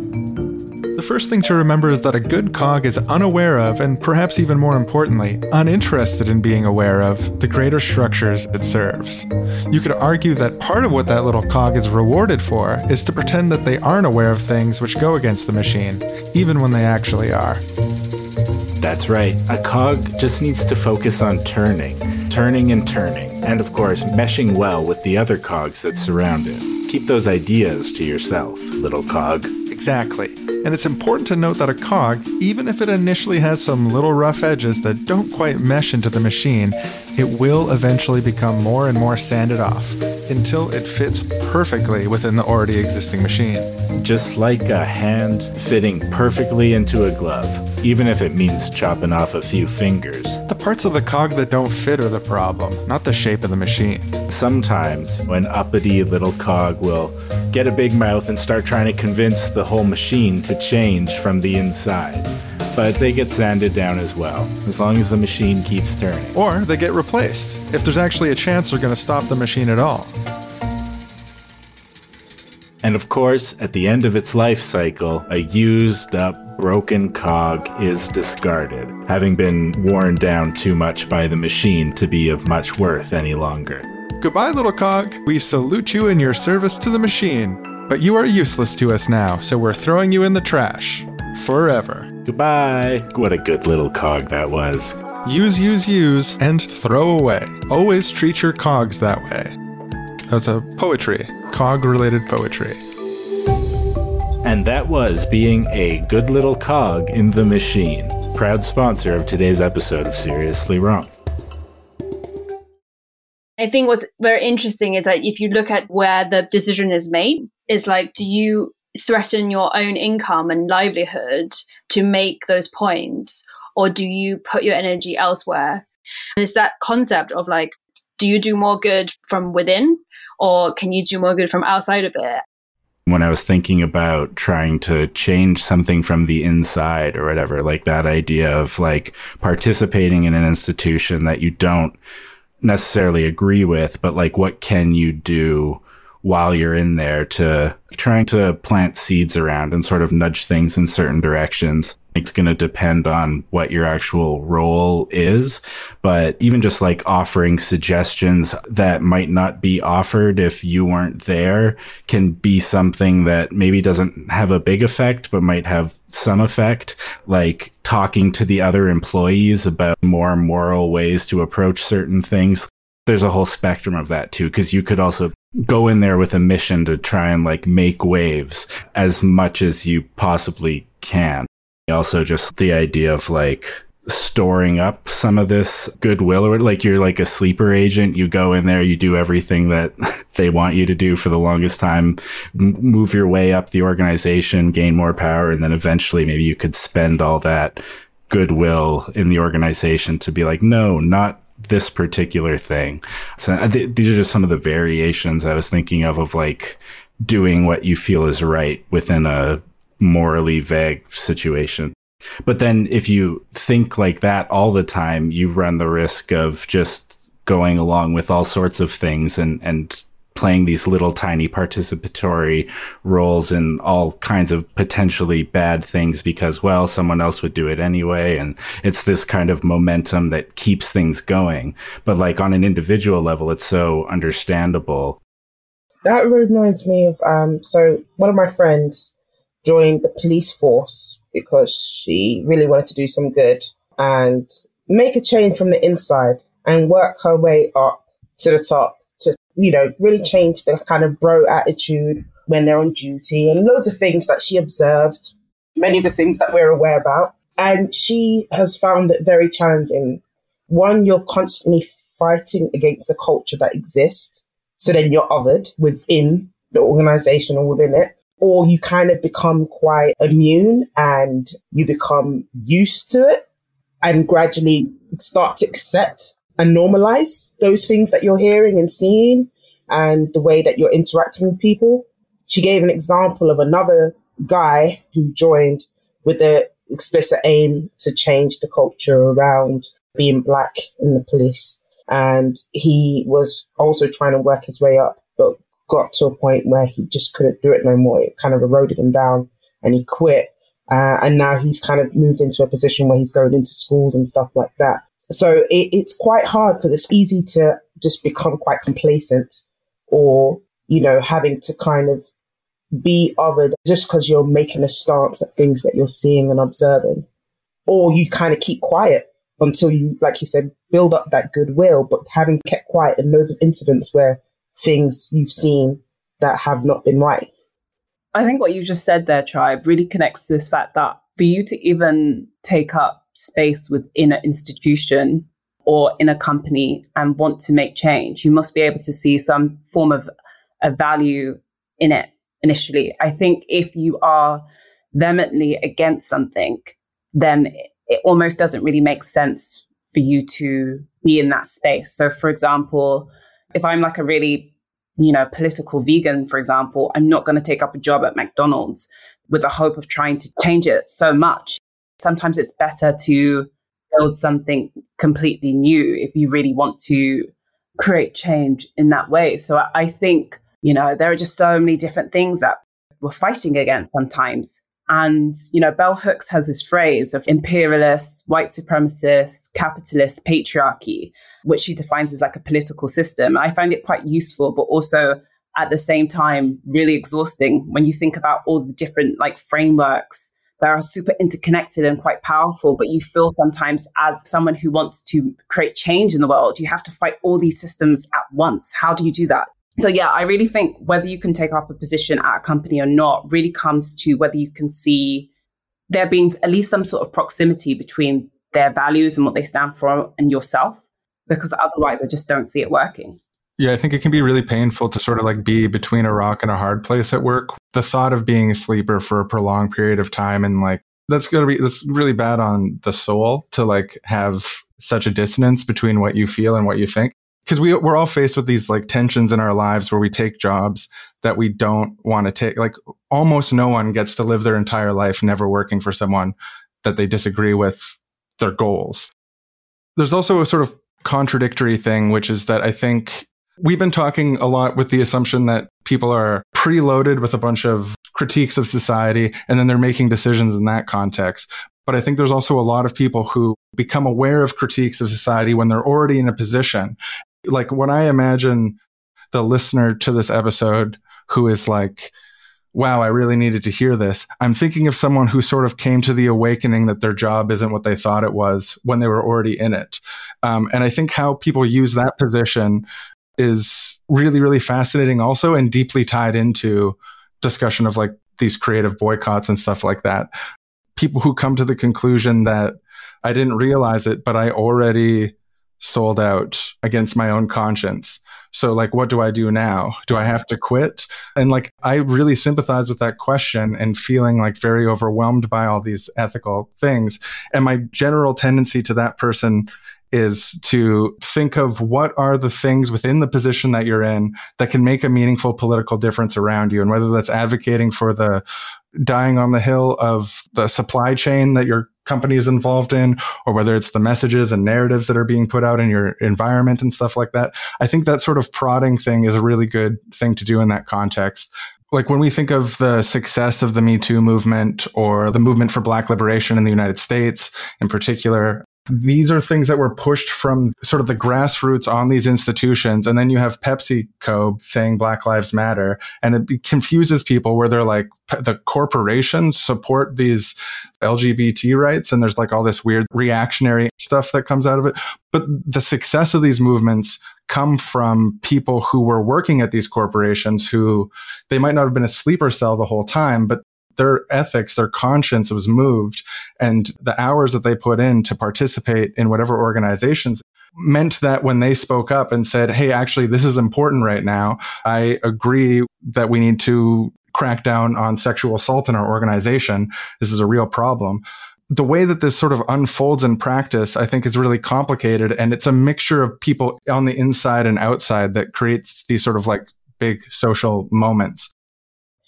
The first thing to remember is that a good cog is unaware of, and perhaps even more importantly, uninterested in being aware of, the greater structures it serves. You could argue that part of what that little cog is rewarded for is to pretend that they aren't aware of things which go against the machine, even when they actually are. That's right, a cog just needs to focus on turning, turning and turning, and of course, meshing well with the other cogs that surround it. Keep those ideas to yourself, little cog. Exactly. And it's important to note that a cog, even if it initially has some little rough edges that don't quite mesh into the machine, it will eventually become more and more sanded off until it fits perfectly within the already existing machine. Just like a hand fitting perfectly into a glove, even if it means chopping off a few fingers. The parts of the cog that don't fit are the problem, not the shape of the machine. Sometimes, when uppity little cog will get a big mouth and start trying to convince the whole machine to change from the inside. But they get sanded down as well, as long as the machine keeps turning. Or they get replaced, if there's actually a chance they're going to stop the machine at all. And of course, at the end of its life cycle, a used up, broken cog is discarded, having been worn down too much by the machine to be of much worth any longer. Goodbye, little cog. We salute you in your service to the machine. But you are useless to us now, so we're throwing you in the trash. Forever. Goodbye. What a good little cog that was. Use, use, use, and throw away. Always treat your cogs that way. That's a poetry, cog related poetry. And that was being a good little cog in the machine. Proud sponsor of today's episode of Srsly Wrong. I think what's very interesting is that if you look at where the decision is made, it's like, do you threaten your own income and livelihood to make those points? Or do you put your energy elsewhere? And it's that concept of like, do you do more good from within or can you do more good from outside of it? when I was thinking about trying to change something from the inside or whatever, like that idea of like participating in an institution that you don't necessarily agree with, but like what can you do while you're in there to trying to plant seeds around and sort of nudge things in certain directions. It's going to depend on what your actual role is, but even just like offering suggestions that might not be offered if you weren't there can be something that maybe doesn't have a big effect, but might have some effect. Like talking to the other employees about more moral ways to approach certain things there's a whole spectrum of that too because you could also go in there with a mission to try and like make waves as much as you possibly can. Also just the idea of like storing up some of this goodwill or like you're like a sleeper agent. You go in there you do everything that they want you to do for the longest time move your way up the organization gain more power and then eventually maybe you could spend all that goodwill in the organization to be like no not this particular thing. So uh, th- these are just some of the variations I was thinking of of like doing what you feel is right within a morally vague situation. But then if you think like that all the time, you run the risk of just going along with all sorts of things and and playing these little tiny participatory roles in all kinds of potentially bad things because well someone else would do it anyway. And it's this kind of momentum that keeps things going. But like on an individual level it's so understandable. That reminds me of um so one of my friends joined the police force because she really wanted to do some good and make a change from the inside and work her way up to the top you know, really changed the kind of bro attitude when they're on duty and loads of things that she observed, many of the things that we're aware about. And she has found it very challenging. One, you're constantly fighting against the culture that exists. So then you're othered within the organization or within it. Or you kind of become quite immune and you become used to it and gradually start to accept and normalize those things that you're hearing and seeing and the way that you're interacting with people. She gave an example of another guy who joined with the explicit aim to change the culture around being black in the police. And he was also trying to work his way up, but got to a point where he just couldn't do it no more. It kind of eroded him down and he quit. Uh, and now he's kind of moved into a position where he's going into schools and stuff like that. So it, it's quite hard because it's easy to just become quite complacent or, you know, having to kind of be othered just because you're making a stance at things that you're seeing and observing. Or you kind of keep quiet until you, like you said, build up that goodwill. But having kept quiet in loads of incidents where things you've seen that have not been right. I think what you just said there, Tribe, really connects to this fact that for you to even take up space within an institution or in a company and want to make change, you must be able to see some form of a value in it initially. I think if you are vehemently against something, then it almost doesn't really make sense for you to be in that space. So, for example, if I'm like a really, you know, political vegan, for example, I'm not going to take up a job at McDonald's with the hope of trying to change it so much sometimes it's better to build something completely new if you really want to create change in that way. So I think, you know, there are just so many different things that we're fighting against sometimes. And, you know, Bell Hooks has this phrase of imperialist, white supremacist, capitalist patriarchy, which she defines as like a political system. I find it quite useful, but also at the same time, really exhausting when you think about all the different like frameworks that are super interconnected and quite powerful, but you feel sometimes as someone who wants to create change in the world, you have to fight all these systems at once. How do you do that? So, yeah, I really think whether you can take up a position at a company or not really comes to whether you can see there being at least some sort of proximity between their values and what they stand for and yourself, because otherwise I just don't see it working. Yeah, I think it can be really painful to sort of like be between a rock and a hard place at work. The thought of being a sleeper for a prolonged period of time and like that's gonna be that's really bad on the soul to like have such a dissonance between what you feel and what you think. Because we we're all faced with these like tensions in our lives where we take jobs that we don't want to take. Like almost no one gets to live their entire life never working for someone that they disagree with their goals. There's also a sort of contradictory thing, which is that I think We've been talking a lot with the assumption that people are preloaded with a bunch of critiques of society and then they're making decisions in that context. But I think there's also a lot of people who become aware of critiques of society when they're already in a position. Like when I imagine the listener to this episode who is like, wow, I really needed to hear this. I'm thinking of someone who sort of came to the awakening that their job isn't what they thought it was when they were already in it. Um, and I think how people use that position is really, really fascinating also and deeply tied into discussion of like these creative boycotts and stuff like that. People who come to the conclusion that I didn't realize it, but I already sold out against my own conscience. So, like, what do I do now? Do I have to quit? And like, I really sympathize with that question and feeling like very overwhelmed by all these ethical things. And my general tendency to that person is to think of what are the things within the position that you're in that can make a meaningful political difference around you. And whether that's advocating for the dying on the hill of the supply chain that your company is involved in, or whether it's the messages and narratives that are being put out in your environment and stuff like that. I think that sort of prodding thing is a really good thing to do in that context like when we think of the success of the Me Too movement or the movement for Black liberation in the United States in particular, these are things that were pushed from sort of the grassroots on these institutions. And then you have PepsiCo saying Black Lives Matter. And it confuses people where they're like, the corporations support these LGBT rights. And there's like all this weird reactionary stuff that comes out of it. But the success of these movements come from people who were working at these corporations who they might not have been a sleeper cell the whole time, but their ethics, their conscience was moved and the hours that they put in to participate in whatever organizations meant that when they spoke up and said, Hey, actually, this is important right now. I agree that we need to crack down on sexual assault in our organization. This is a real problem. The way that this sort of unfolds in practice, I think is really complicated. And it's a mixture of people on the inside and outside that creates these sort of like big social moments.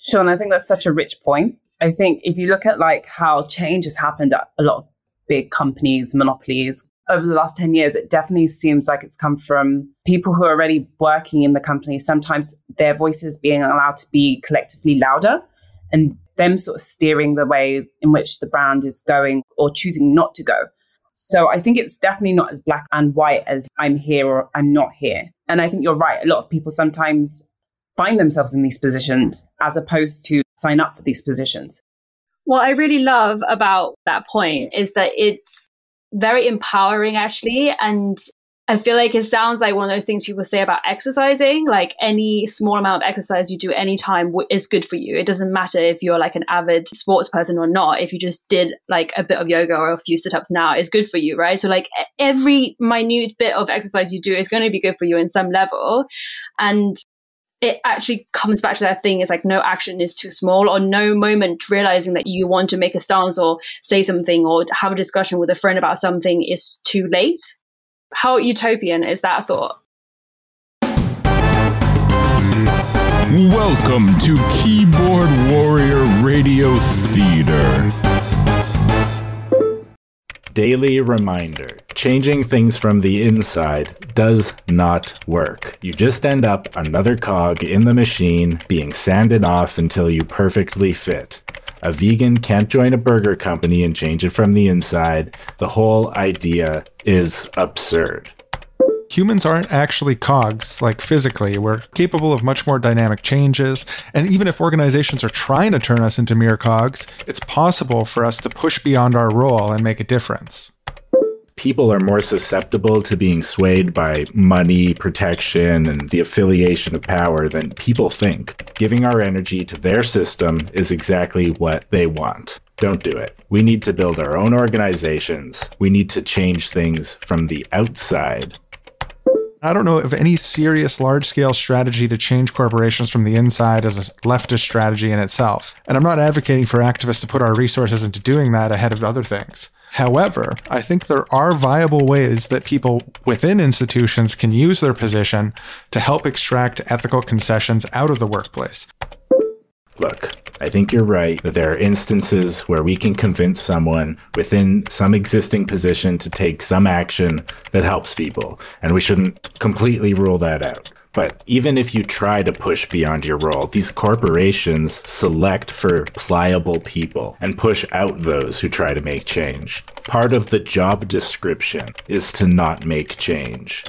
Sean, I think that's such a rich point. I think if you look at like how change has happened at a lot of big companies, monopolies over the last 10 years, it definitely seems like it's come from people who are already working in the company. Sometimes their voices being allowed to be collectively louder and them sort of steering the way in which the brand is going or choosing not to go. So I think it's definitely not as black and white as I'm here or I'm not here. And I think you're right. A lot of people sometimes find themselves in these positions as opposed to sign up for these positions. What I really love about that point is that it's very empowering, actually. And I feel like it sounds like one of those things people say about exercising. Like any small amount of exercise you do anytime is good for you. It doesn't matter if you're like an avid sports person or not. If you just did like a bit of yoga or a few sit ups now, it's good for you, right? So, like every minute bit of exercise you do is going to be good for you in some level. And it actually comes back to that thing is like no action is too small or no moment realizing that you want to make a stance or say something or have a discussion with a friend about something is too late. How utopian is that thought? Welcome to keyboard warrior radio theater daily reminder changing things from the inside does not work. You just end up another cog in the machine being sanded off until you perfectly fit. A vegan can't join a burger company and change it from the inside. The whole idea is absurd. Humans aren't actually cogs, like physically. We're capable of much more dynamic changes. And even if organizations are trying to turn us into mere cogs, it's possible for us to push beyond our role and make a difference. People are more susceptible to being swayed by money, protection, and the affiliation of power than people think. Giving our energy to their system is exactly what they want. Don't do it. We need to build our own organizations. We need to change things from the outside I don't know of any serious large scale strategy to change corporations from the inside as a leftist strategy in itself. And I'm not advocating for activists to put our resources into doing that ahead of other things. However, I think there are viable ways that people within institutions can use their position to help extract ethical concessions out of the workplace. Look, I think you're right that there are instances where we can convince someone within some existing position to take some action that helps people, and we shouldn't completely rule that out. But even if you try to push beyond your role, these corporations select for pliable people and push out those who try to make change. Part of the job description is to not make change.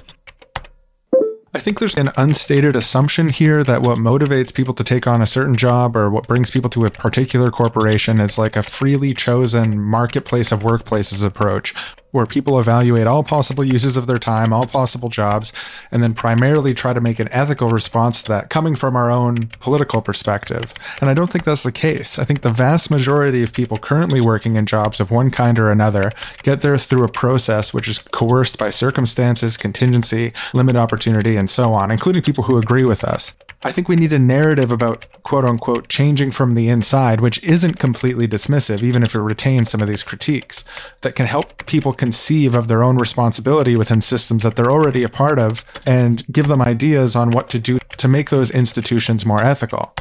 I think there's an unstated assumption here that what motivates people to take on a certain job or what brings people to a particular corporation is like a freely chosen marketplace of workplaces approach where people evaluate all possible uses of their time, all possible jobs, and then primarily try to make an ethical response to that coming from our own political perspective. And I don't think that's the case. I think the vast majority of people currently working in jobs of one kind or another get there through a process which is coerced by circumstances, contingency, limited opportunity, and so on, including people who agree with us. I think we need a narrative about quote unquote changing from the inside, which isn't completely dismissive, even if it retains some of these critiques, that can help people conceive of their own responsibility within systems that they're already a part of and give them ideas on what to do to make those institutions more ethical.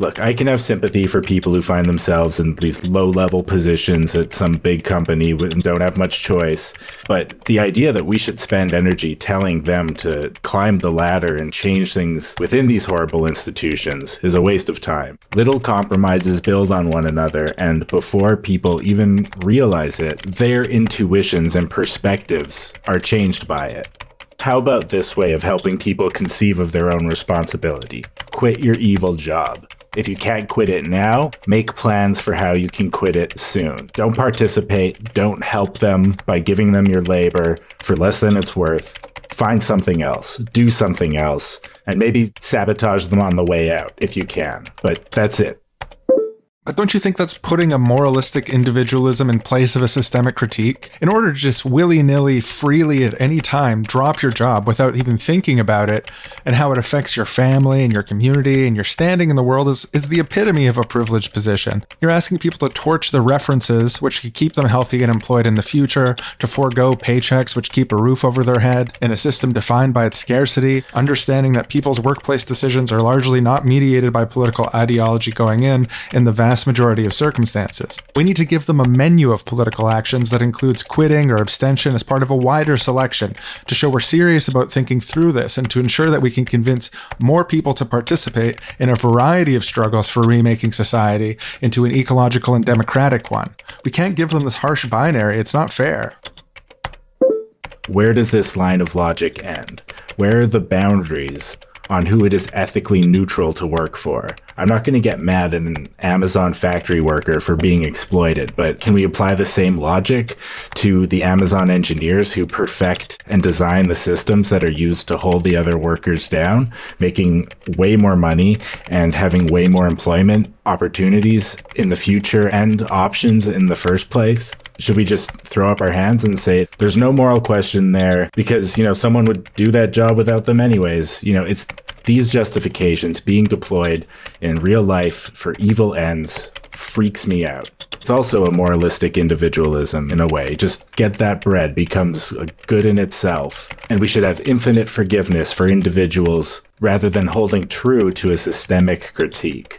Look, I can have sympathy for people who find themselves in these low level positions at some big company and don't have much choice. But the idea that we should spend energy telling them to climb the ladder and change things within these horrible institutions is a waste of time. Little compromises build on one another, and before people even realize it, their intuitions and perspectives are changed by it. How about this way of helping people conceive of their own responsibility? Quit your evil job. If you can't quit it now, make plans for how you can quit it soon. Don't participate, don't help them by giving them your labor for less than it's worth. Find something else, do something else, and maybe sabotage them on the way out if you can. But that's it. But don't you think that's putting a moralistic individualism in place of a systemic critique? In order to just willy nilly, freely at any time drop your job without even thinking about it and how it affects your family and your community and your standing in the world is, is the epitome of a privileged position. You're asking people to torch the references, which could keep them healthy and employed in the future, to forego paychecks, which keep a roof over their head, in a system defined by its scarcity, understanding that people's workplace decisions are largely not mediated by political ideology going in, in the vast vast majority of circumstances. We need to give them a menu of political actions that includes quitting or abstention as part of a wider selection to show we're serious about thinking through this and to ensure that we can convince more people to participate in a variety of struggles for remaking society into an ecological and democratic one. We can't give them this harsh binary, it's not fair. Where does this line of logic end? Where are the boundaries on who it is ethically neutral to work for. I'm not going to get mad at an Amazon factory worker for being exploited, but can we apply the same logic to the Amazon engineers who perfect and design the systems that are used to hold the other workers down, making way more money and having way more employment opportunities in the future and options in the first place? should we just throw up our hands and say there's no moral question there because you know someone would do that job without them anyways you know it's these justifications being deployed in real life for evil ends freaks me out. It's also a moralistic individualism in a way. Just get that bread becomes a good in itself. And we should have infinite forgiveness for individuals rather than holding true to a systemic critique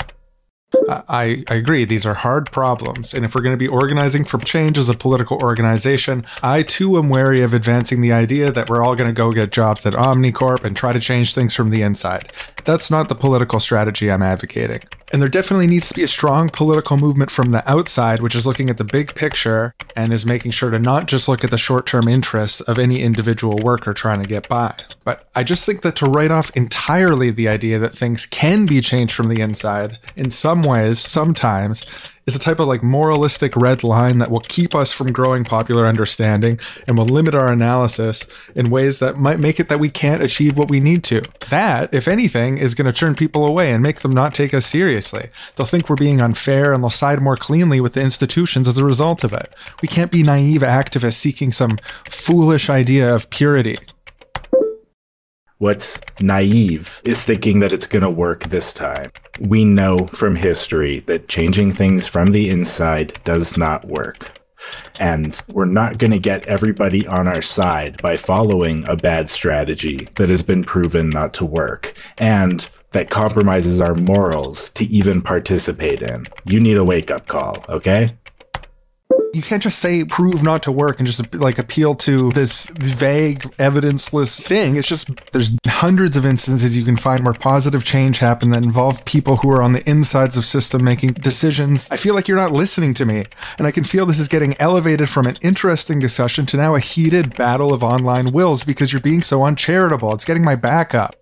I, I agree. These are hard problems. And if we're going to be organizing for change as a political organization, I too am wary of advancing the idea that we're all going to go get jobs at Omnicorp and try to change things from the inside. That's not the political strategy I'm advocating. And there definitely needs to be a strong political movement from the outside, which is looking at the big picture and is making sure to not just look at the short term interests of any individual worker trying to get by. But I just think that to write off entirely the idea that things can be changed from the inside in some ways, sometimes, is a type of like moralistic red line that will keep us from growing popular understanding and will limit our analysis in ways that might make it that we can't achieve what we need to. That, if anything, is going to turn people away and make them not take us seriously. They'll think we're being unfair and they'll side more cleanly with the institutions as a result of it. We can't be naive activists seeking some foolish idea of purity. What's naive is thinking that it's going to work this time. We know from history that changing things from the inside does not work. And we're not going to get everybody on our side by following a bad strategy that has been proven not to work and that compromises our morals to even participate in. You need a wake up call, okay? You can't just say prove not to work and just like appeal to this vague, evidenceless thing. It's just there's hundreds of instances you can find where positive change happened that involve people who are on the insides of system making decisions. I feel like you're not listening to me, and I can feel this is getting elevated from an interesting discussion to now a heated battle of online wills because you're being so uncharitable. It's getting my back up.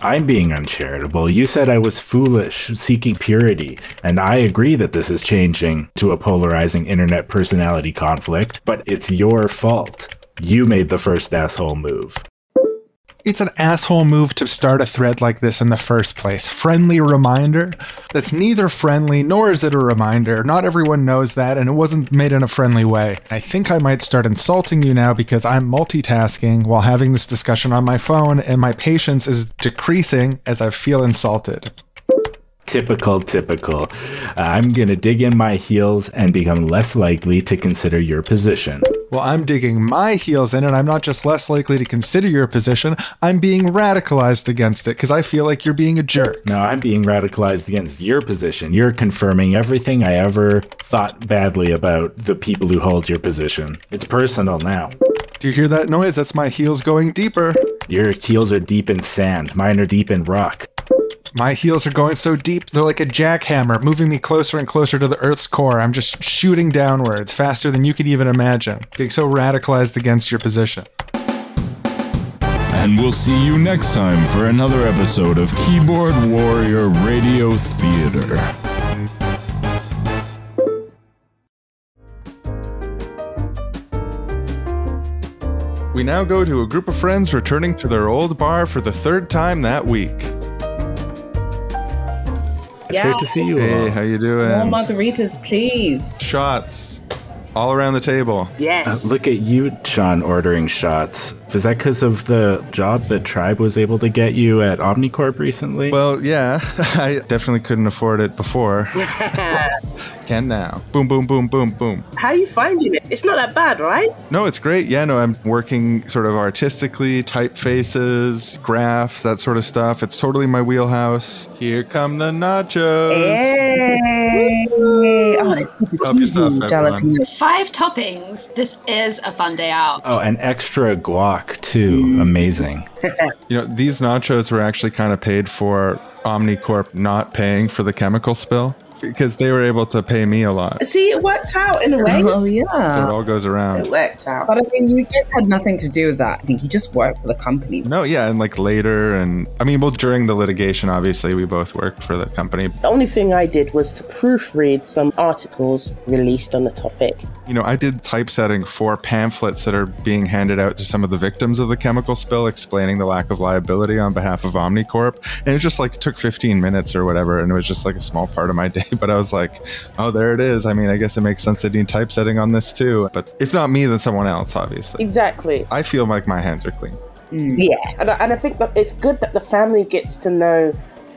I'm being uncharitable. You said I was foolish, seeking purity, and I agree that this is changing to a polarizing internet personality conflict, but it's your fault. You made the first asshole move. It's an asshole move to start a thread like this in the first place. Friendly reminder? That's neither friendly nor is it a reminder. Not everyone knows that, and it wasn't made in a friendly way. I think I might start insulting you now because I'm multitasking while having this discussion on my phone, and my patience is decreasing as I feel insulted. Typical, typical. Uh, I'm gonna dig in my heels and become less likely to consider your position. Well, I'm digging my heels in, and I'm not just less likely to consider your position, I'm being radicalized against it because I feel like you're being a jerk. No, I'm being radicalized against your position. You're confirming everything I ever thought badly about the people who hold your position. It's personal now. Do you hear that noise? That's my heels going deeper. Your heels are deep in sand, mine are deep in rock. My heels are going so deep, they're like a jackhammer, moving me closer and closer to the Earth's core. I'm just shooting downwards faster than you could even imagine, getting so radicalized against your position. And we'll see you next time for another episode of Keyboard Warrior Radio Theater. We now go to a group of friends returning to their old bar for the third time that week. It's great to see you Hey, all. how you doing? More margaritas, please. Shots all around the table. Yes. Uh, look at you, Sean, ordering shots. Was that because of the job that Tribe was able to get you at Omnicorp recently? Well, yeah, I definitely couldn't afford it before. Can now. Boom, boom, boom, boom, boom. How are you finding it? It's not that bad, right? No, it's great. Yeah, no, I'm working sort of artistically, typefaces, graphs, that sort of stuff. It's totally my wheelhouse. Here come the nachos. Hey! Oh, that's super Help easy, yourself, jalapeno. Five toppings. This is a fun day out. oh, and extra guac, too. Mm. Amazing. You know, these nachos were actually kind of paid for Omnicorp not paying for the chemical spill because they were able to pay me a lot. See, it worked out in a way. Oh yeah, So it all goes around. It worked out. But I think you just had nothing to do with that. I think you just worked for the company. No, yeah, and like later, and I mean, well, during the litigation, obviously, we both worked for the company. The only thing I did was to proofread some articles released on the topic. You know, I did typesetting for pamphlets that are being handed out to some of the victims of the chemical spill, explaining the lack of liability on behalf of Omnicorp. And it just like took 15 minutes or whatever, and it was just like a small part of my day. But I was like, oh, there it is. I mean, I guess it makes sense to need typesetting on this too. But if not me, then someone else, obviously. Exactly. I feel like my hands are clean. Mm. Yeah. And I, and I think that it's good that the family gets to know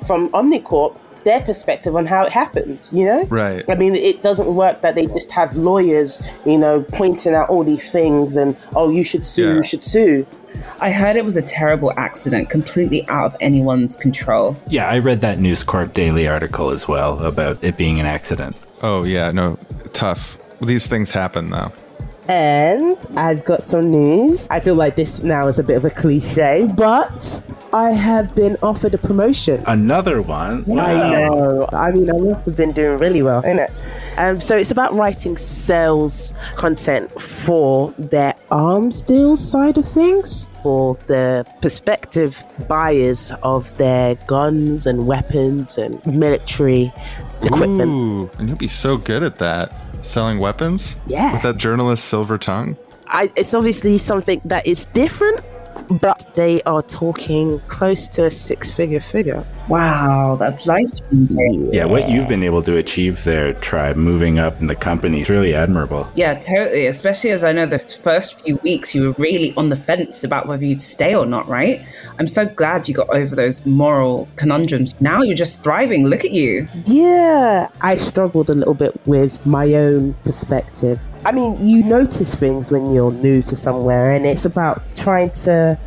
from Omnicorp their perspective on how it happened, you know? Right. I mean, it doesn't work that they just have lawyers, you know, pointing out all these things and, oh, you should sue, Yeah. you should sue. I heard it was a terrible accident, completely out of anyone's control. Yeah, I read that News Corp Daily article as well about it being an accident. Oh, yeah, no, tough. These things happen though. And I've got some news. I feel like this now is a bit of a cliche, but I have been offered a promotion. Another one. I know. I mean, I must have been doing really well, innit? Um, so it's about writing sales content for their arms deal side of things, for the prospective buyers of their guns and weapons and military equipment. Ooh, and you'll be so good at that. Selling weapons? Yeah. With that journalist silver tongue? I, it's obviously something that is different, but they are talking close to a six-figure figure. Wow, that's life changing. Yeah, what you've been able to achieve there, Tribe, moving up in the company is really admirable. Yeah, totally. Especially as I know the first few weeks you were really on the fence about whether you'd stay or not, right? I'm so glad you got over those moral conundrums. Now you're just thriving. Look at you. Yeah, I struggled a little bit with my own perspective. I mean, you notice things when you're new to somewhere, and it's about trying to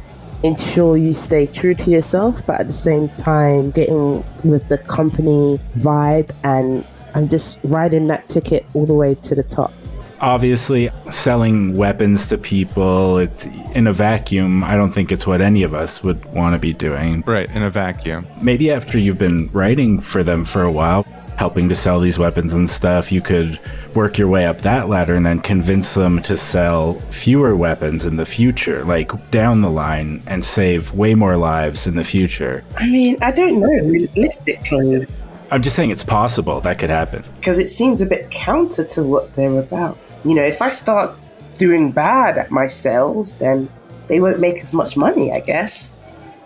ensure you stay true to yourself, but at the same time, getting with the company vibe and I'm just riding that ticket all the way to the top. Obviously, selling weapons to people it's in a vacuum. I don't think it's what any of us would want to be doing. Right, in a vacuum. Maybe after you've been writing for them for a while, helping to sell these weapons and stuff, you could work your way up that ladder and then convince them to sell fewer weapons in the future, like down the line, and save way more lives in the future. I mean, I don't know, realistically, I'm just saying it's possible that could happen. because it seems a bit counter to what they're about. You know, if I start doing bad at my sales, then they won't make as much money, I guess.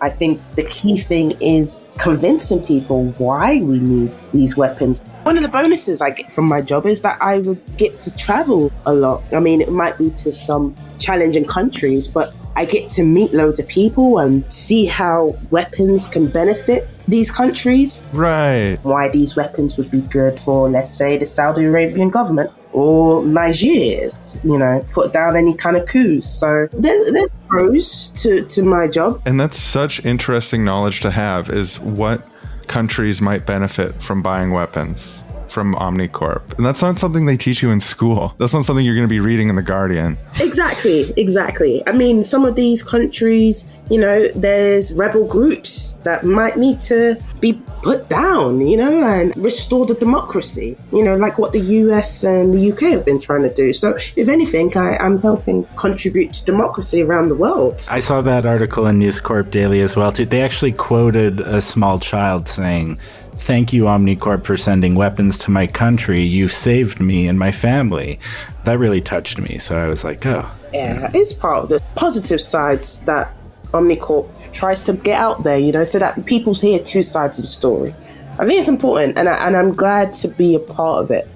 I think the key thing is convincing people why we need these weapons. One of the bonuses I get from my job is that I would get to travel a lot. I mean, it might be to some challenging countries, but I get to meet loads of people and see how weapons can benefit these countries Right. why these weapons would be good for, let's say, the Saudi Arabian government or Nigeria's, you know, put down any kind of coups. So there's, there's pros to, to my job. And that's such interesting knowledge to have is what countries might benefit from buying weapons from Omnicorp. And that's not something they teach you in school. That's not something you're going to be reading in The Guardian. Exactly, exactly. I mean, some of these countries, you know, there's rebel groups that might need to be put down, you know, and restore the democracy, you know, like what the US and the UK have been trying to do. So, if anything, I, I'm helping contribute to democracy around the world. I saw that article in News Corp Daily as well too. They actually quoted a small child saying, "Thank you Omnicorp for sending weapons to my country. You saved me and my family." That really touched me. So I was like, "Oh, Yeah, it's part of the positive sides that Omnicorp tries to get out there, you know, so that people hear two sides of the story. I think it's important, and, I, and I'm glad to be a part of it.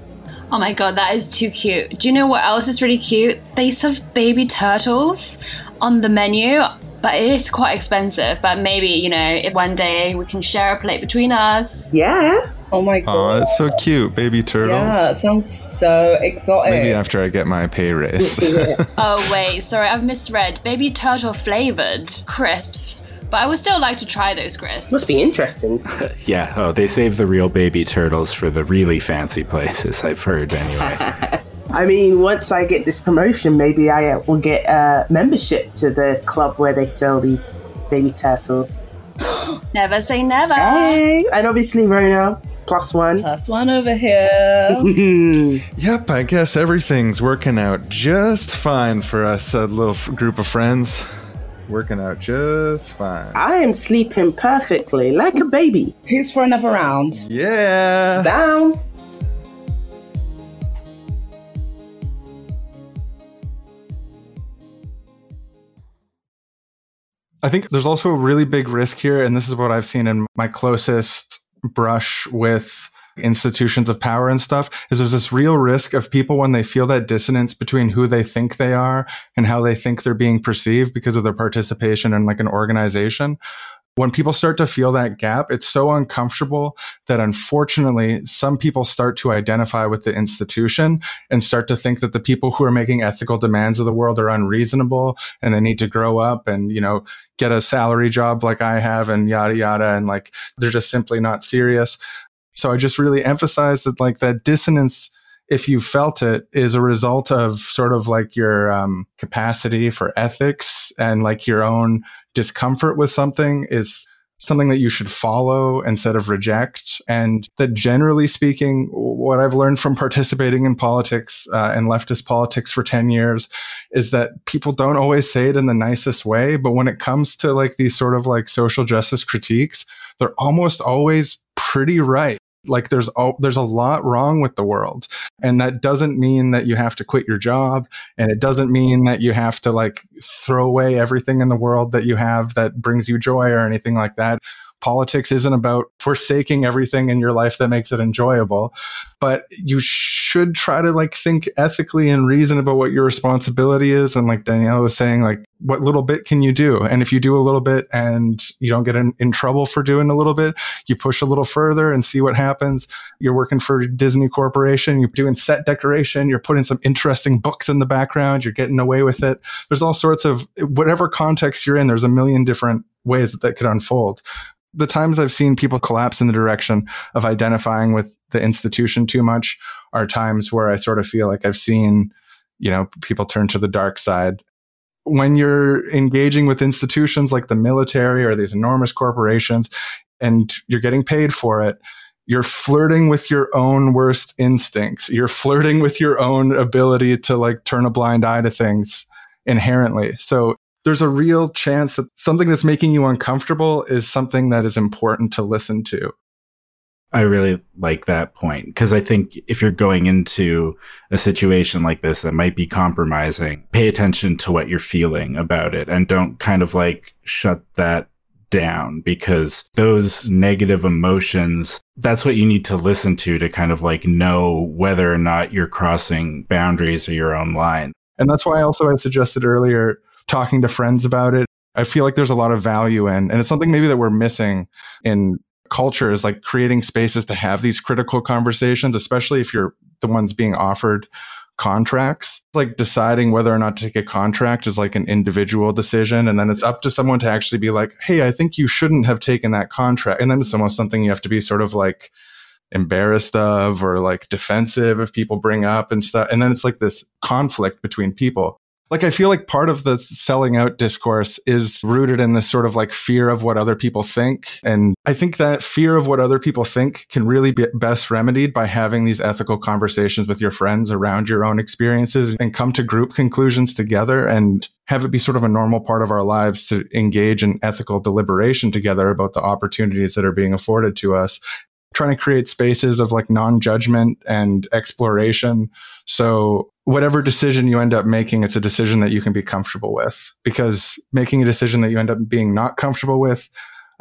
Oh my god, that is too cute. Do you know what else is really cute? They serve baby turtles on the menu, but it is quite expensive. But maybe, you know, if one day we can share a plate between us. Yeah, Oh my god. Oh, god. that's so cute, baby turtles. yeah, that sounds so exotic. Maybe after I get my pay raise. Oh, wait, sorry, I've misread. Baby turtle flavored crisps. But I would still like to try those crisps. must be interesting. yeah. Oh, they save the real baby turtles for the really fancy places. I've heard anyway." I mean, once I get this promotion, maybe I uh, will get a membership to the club where they sell these baby turtles. Never say never. Hey, and obviously Rona plus one. Plus one over here. Yep, I guess everything's working out just fine for us, a little f- group of friends. Working out just fine. I am sleeping perfectly, like a baby. Who's for another round? Yeah. Down. I think there's also a really big risk here, and this is what I've seen in my closest brush with institutions of power and stuff is there's this real risk of people when they feel that dissonance between who they think they are and how they think they're being perceived because of their participation in like an organization when people start to feel that gap, it's so uncomfortable that unfortunately some people start to identify with the institution and start to think that the people who are making ethical demands of the world are unreasonable and they need to grow up and, you know, get a salary job like I have and yada yada. And like they're just simply not serious. So I just really emphasize that like that dissonance if you felt it is a result of sort of like your um, capacity for ethics and like your own discomfort with something is something that you should follow instead of reject. And that generally speaking, what I've learned from participating in politics uh, and leftist politics for 10 years is that people don't always say it in the nicest way. But when it comes to like these sort of like social justice critiques, they're almost always pretty right like there's a, there's a lot wrong with the world. And that doesn't mean that you have to quit your job. And it doesn't mean that you have to like throw away everything in the world that you have that brings you joy or anything like that. Politics isn't about forsaking everything in your life that makes it enjoyable. But you should try to like think ethically and reason about what your responsibility is. And like danielle was saying like what little bit can you do? And if you do a little bit and you don't get in, in trouble for doing a little bit you push a little further and see what happens. You're working for disney corporation you're doing set decoration you're putting some interesting books in the background you're getting away with it. There's all sorts of whatever context you're in there's a million different ways that that could unfold. The times I've seen people collapse in the direction of identifying with the institution too much are times where I sort of feel like I've seen, you know, people turn to the dark side. When you're engaging with institutions like the military or these enormous corporations and you're getting paid for it, you're flirting with your own worst instincts. You're flirting with your own ability to like turn a blind eye to things inherently. So there's a real chance that something that's making you uncomfortable is something that is important to listen to. I really like that point because I think if you're going into a situation like this that might be compromising, pay attention to what you're feeling about it and don't kind of like shut that down because those negative emotions, that's what you need to listen to to kind of like know whether or not you're crossing boundaries or your own line. And that's why I also I suggested earlier talking to friends about it. I feel like there's a lot of value in, and it's something maybe that we're missing in culture is like creating spaces to have these critical conversations, especially if you're the ones being offered contracts. Like deciding whether or not to take a contract is like an individual decision. And then it's up to someone to actually be like, Hey, I think you shouldn't have taken that contract. And then it's almost something you have to be sort of like embarrassed of or like defensive if people bring up and stuff. And then it's like this conflict between people like I feel like part of the selling out discourse is rooted in this sort of like fear of what other people think. And I think that fear of what other people think can really be best remedied by having these ethical conversations with your friends around your own experiences and come to group conclusions together and have it be sort of a normal part of our lives to engage in ethical deliberation together about the opportunities that are being afforded to us trying to create spaces of like non-judgment and exploration so whatever decision you end up making, it's a decision that you can be comfortable with because making a decision that you end up being not comfortable with,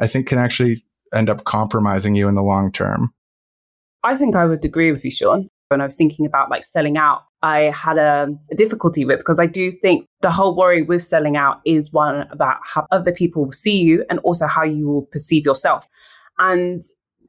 I think can actually end up compromising you in the long term. I think I would agree with you, Sean. When I was thinking about like selling out, I had a, a difficulty with because I do think the whole worry with selling out is one about how other people will see you and also how you will perceive yourself. And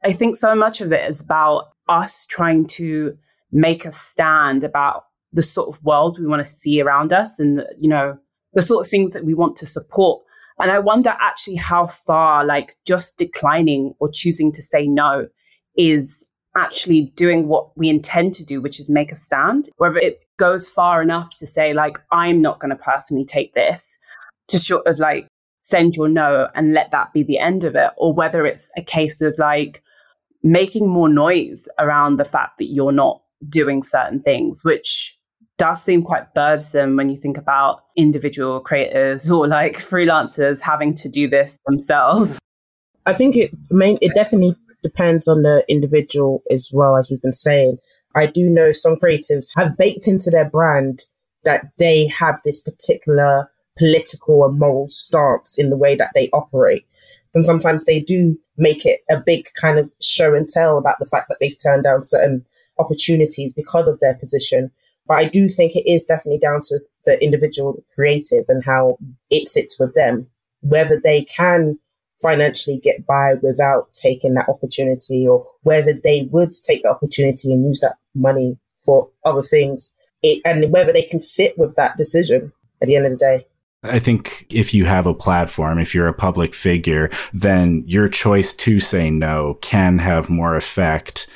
I think so much of it is about us trying to make a stand about the sort of world we want to see around us and, you know, the sort of things that we want to support. And I wonder actually how far like just declining or choosing to say no is actually doing what we intend to do, which is make a stand, whether it goes far enough to say like, I'm not going to personally take this to sort of like send your no and let that be the end of it, or whether it's a case of like making more noise around the fact that you're not doing certain things, which does seem quite burdensome when you think about individual creators or like freelancers having to do this themselves. I think it main it definitely depends on the individual as well as we've been saying. I do know some creatives have baked into their brand that they have this particular political and moral stance in the way that they operate. And sometimes they do make it a big kind of show and tell about the fact that they've turned down certain opportunities because of their position. But I do think it is definitely down to the individual creative and how it sits with them, whether they can financially get by without taking that opportunity or whether they would take the opportunity and use that money for other things it, and whether they can sit with that decision at the end of the day. I think if you have a platform, if you're a public figure, then your choice to say no can have more effect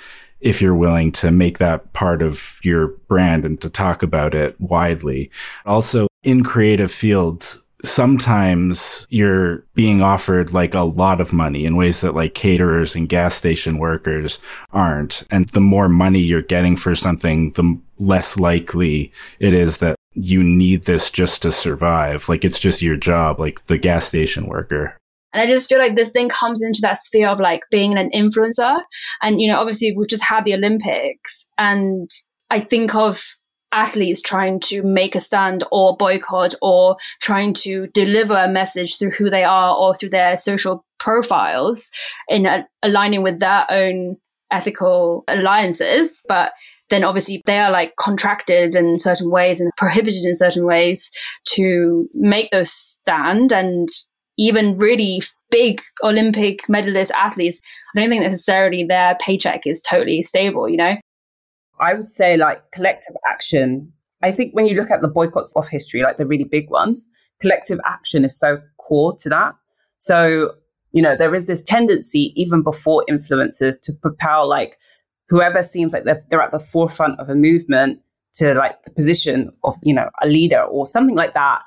if you're willing to make that part of your brand and to talk about it widely. Also, in creative fields, sometimes you're being offered like a lot of money in ways that like caterers and gas station workers aren't. And the more money you're getting for something, the less likely it is that you need this just to survive. Like it's just your job, like the gas station worker. And I just feel like this thing comes into that sphere of like being an influencer. And, you know, obviously we've just had the Olympics and I think of athletes trying to make a stand or boycott or trying to deliver a message through who they are or through their social profiles in aligning with their own ethical alliances. But then obviously they are like contracted in certain ways and prohibited in certain ways to make those stand and even really big Olympic medalist athletes, I don't think necessarily their paycheck is totally stable, you know? I would say like collective action. I think when you look at the boycotts of history, like the really big ones, collective action is so core to that. So, You know, there is this tendency, even before influencers, to propel like whoever seems like they're, they're at the forefront of a movement to like the position of, you know, a leader or something like that.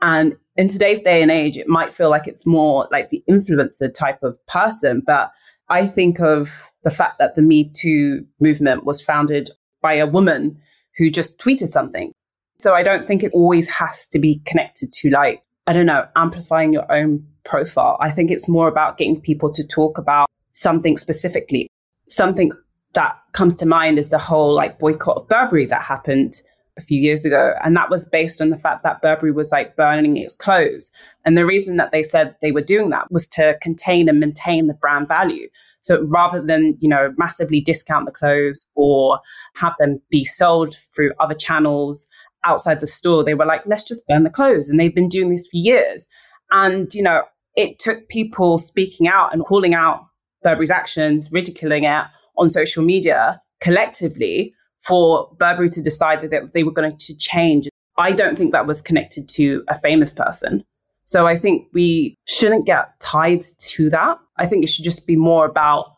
And in today's day and age, it might feel like it's more like the influencer type of person. But I think of the fact that the Me Too movement was founded by a woman who just tweeted something. So I don't think it always has to be connected to like, I don't know, amplifying your own profile. I think it's more about getting people to talk about something specifically. Something that comes to mind is the whole like boycott of Burberry that happened a few years ago. And that was based on the fact that Burberry was like burning its clothes. And the reason that they said they were doing that was to contain and maintain the brand value. So rather than, you know, massively discount the clothes or have them be sold through other channels outside the store, they were like, let's just burn the clothes. And they've been doing this for years. And, you know, it took people speaking out and calling out Burberry's actions, ridiculing it on social media collectively for Burberry to decide that they were going to change. I don't think that was connected to a famous person. So I think we shouldn't get tied to that. I think it should just be more about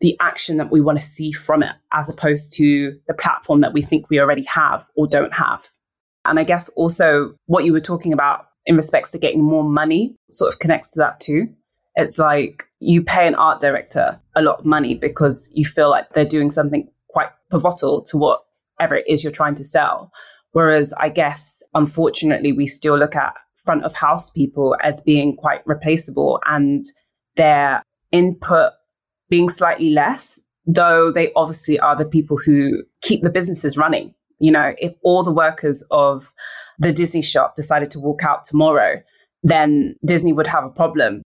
the action that we want to see from it as opposed to the platform that we think we already have or don't have. And I guess also what you were talking about in respects to getting more money sort of connects to that too. It's like you pay an art director a lot of money because you feel like they're doing something quite pivotal to whatever it is you're trying to sell. Whereas I guess, unfortunately, we still look at front of house people as being quite replaceable and their input being slightly less, though they obviously are the people who keep the businesses running. You know, if all the workers of the Disney shop decided to walk out tomorrow, then Disney would have a problem.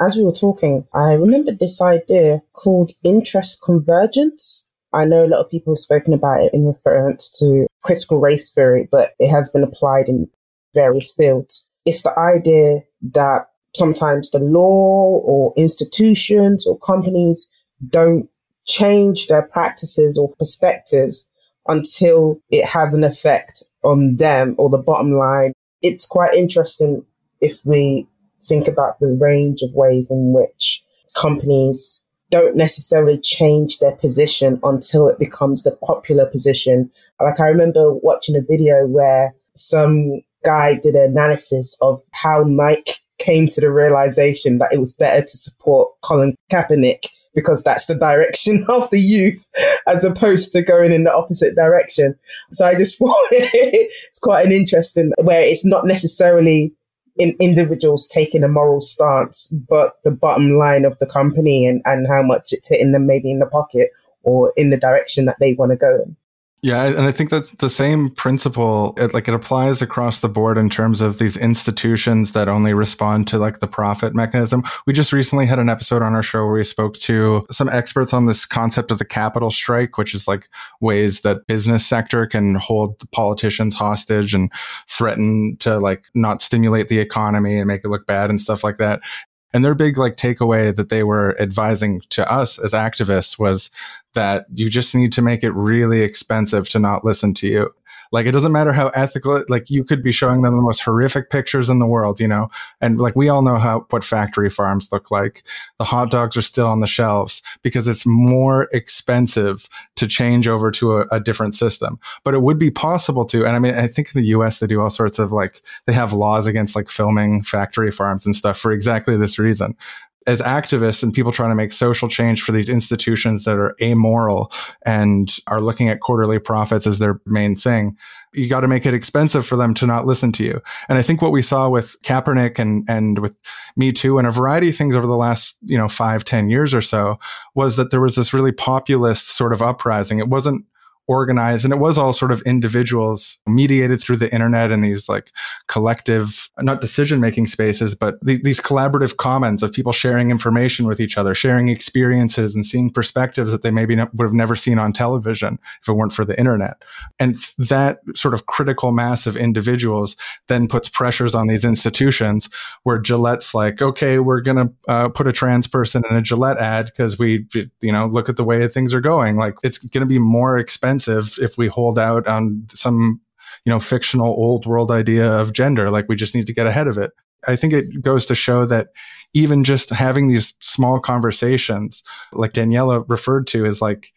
As we were talking, I remembered this idea called interest convergence. I know a lot of people have spoken about it in reference to critical race theory, but it has been applied in various fields. It's the idea that sometimes the law or institutions or companies don't change their practices or perspectives until it has an effect on them or the bottom line. It's quite interesting if we think about the range of ways in which companies don't necessarily change their position until it becomes the popular position. Like I remember watching a video where some guy did an analysis of how Nike came to the realization that it was better to support Colin Kaepernick because that's the direction of the youth as opposed to going in the opposite direction. So I just thought it's quite an interesting where it's not necessarily in individuals taking a moral stance, but the bottom line of the company and, and how much it's hitting them maybe in the pocket or in the direction that they want to go in. Yeah, and I think that's the same principle. It, like it applies across the board in terms of these institutions that only respond to like the profit mechanism. We just recently had an episode on our show where we spoke to some experts on this concept of the capital strike, which is like ways that business sector can hold the politicians hostage and threaten to like not stimulate the economy and make it look bad and stuff like that. And their big like takeaway that they were advising to us as activists was that you just need to make it really expensive to not listen to you. Like it doesn't matter how ethical, like you could be showing them the most horrific pictures in the world, you know, and like we all know how what factory farms look like. The hot dogs are still on the shelves because it's more expensive to change over to a, a different system. But it would be possible to, and I mean, I think in the U.S. they do all sorts of like they have laws against like filming factory farms and stuff for exactly this reason as activists and people trying to make social change for these institutions that are amoral and are looking at quarterly profits as their main thing, you got to make it expensive for them to not listen to you. And I think what we saw with Kaepernick and, and with Me Too and a variety of things over the last, you know, five, ten years or so was that there was this really populist sort of uprising. It wasn't organized and it was all sort of individuals mediated through the internet and these like collective not decision making spaces but th- these collaborative commons of people sharing information with each other sharing experiences and seeing perspectives that they maybe ne- would have never seen on television if it weren't for the internet. And that sort of critical mass of individuals then puts pressures on these institutions where Gillette's like okay we're going to uh, put a trans person in a Gillette ad because we you know look at the way things are going. Like it's going to be more expensive expensive if we hold out on some you know fictional old world idea of gender. Like we just need to get ahead of it. I think it goes to show that even just having these small conversations, like Daniela referred to, is like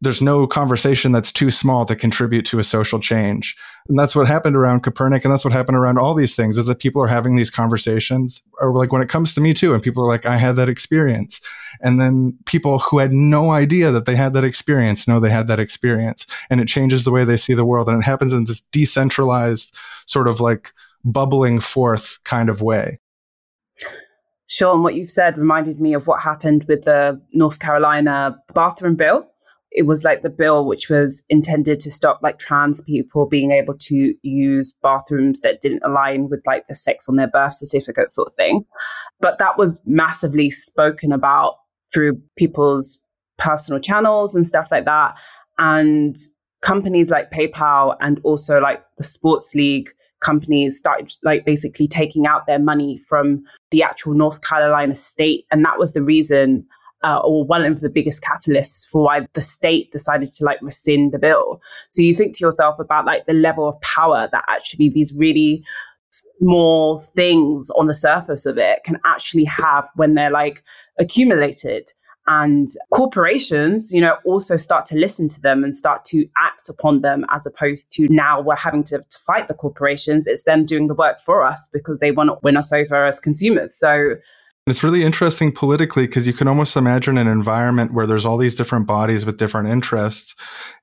there's no conversation that's too small to contribute to a social change. And that's what happened around Kaepernick. And that's what happened around all these things is that people are having these conversations or like when it comes to me too. And people are like, I had that experience. And then people who had no idea that they had that experience know they had that experience and it changes the way they see the world. And it happens in this decentralized sort of like bubbling forth kind of way. Sean, what you've said reminded me of what happened with the North Carolina bathroom bill it was like the bill which was intended to stop like trans people being able to use bathrooms that didn't align with like the sex on their birth certificate sort of thing. But that was massively spoken about through people's personal channels and stuff like that. And companies like PayPal and also like the sports league companies started like basically taking out their money from the actual North Carolina state. And that was the reason uh, or one of the biggest catalysts for why the state decided to like rescind the bill. So you think to yourself about like the level of power that actually these really small things on the surface of it can actually have when they're like accumulated. And corporations, you know, also start to listen to them and start to act upon them as opposed to now we're having to, to fight the corporations. It's them doing the work for us because they want to win us over as consumers. So it's really interesting politically because you can almost imagine an environment where there's all these different bodies with different interests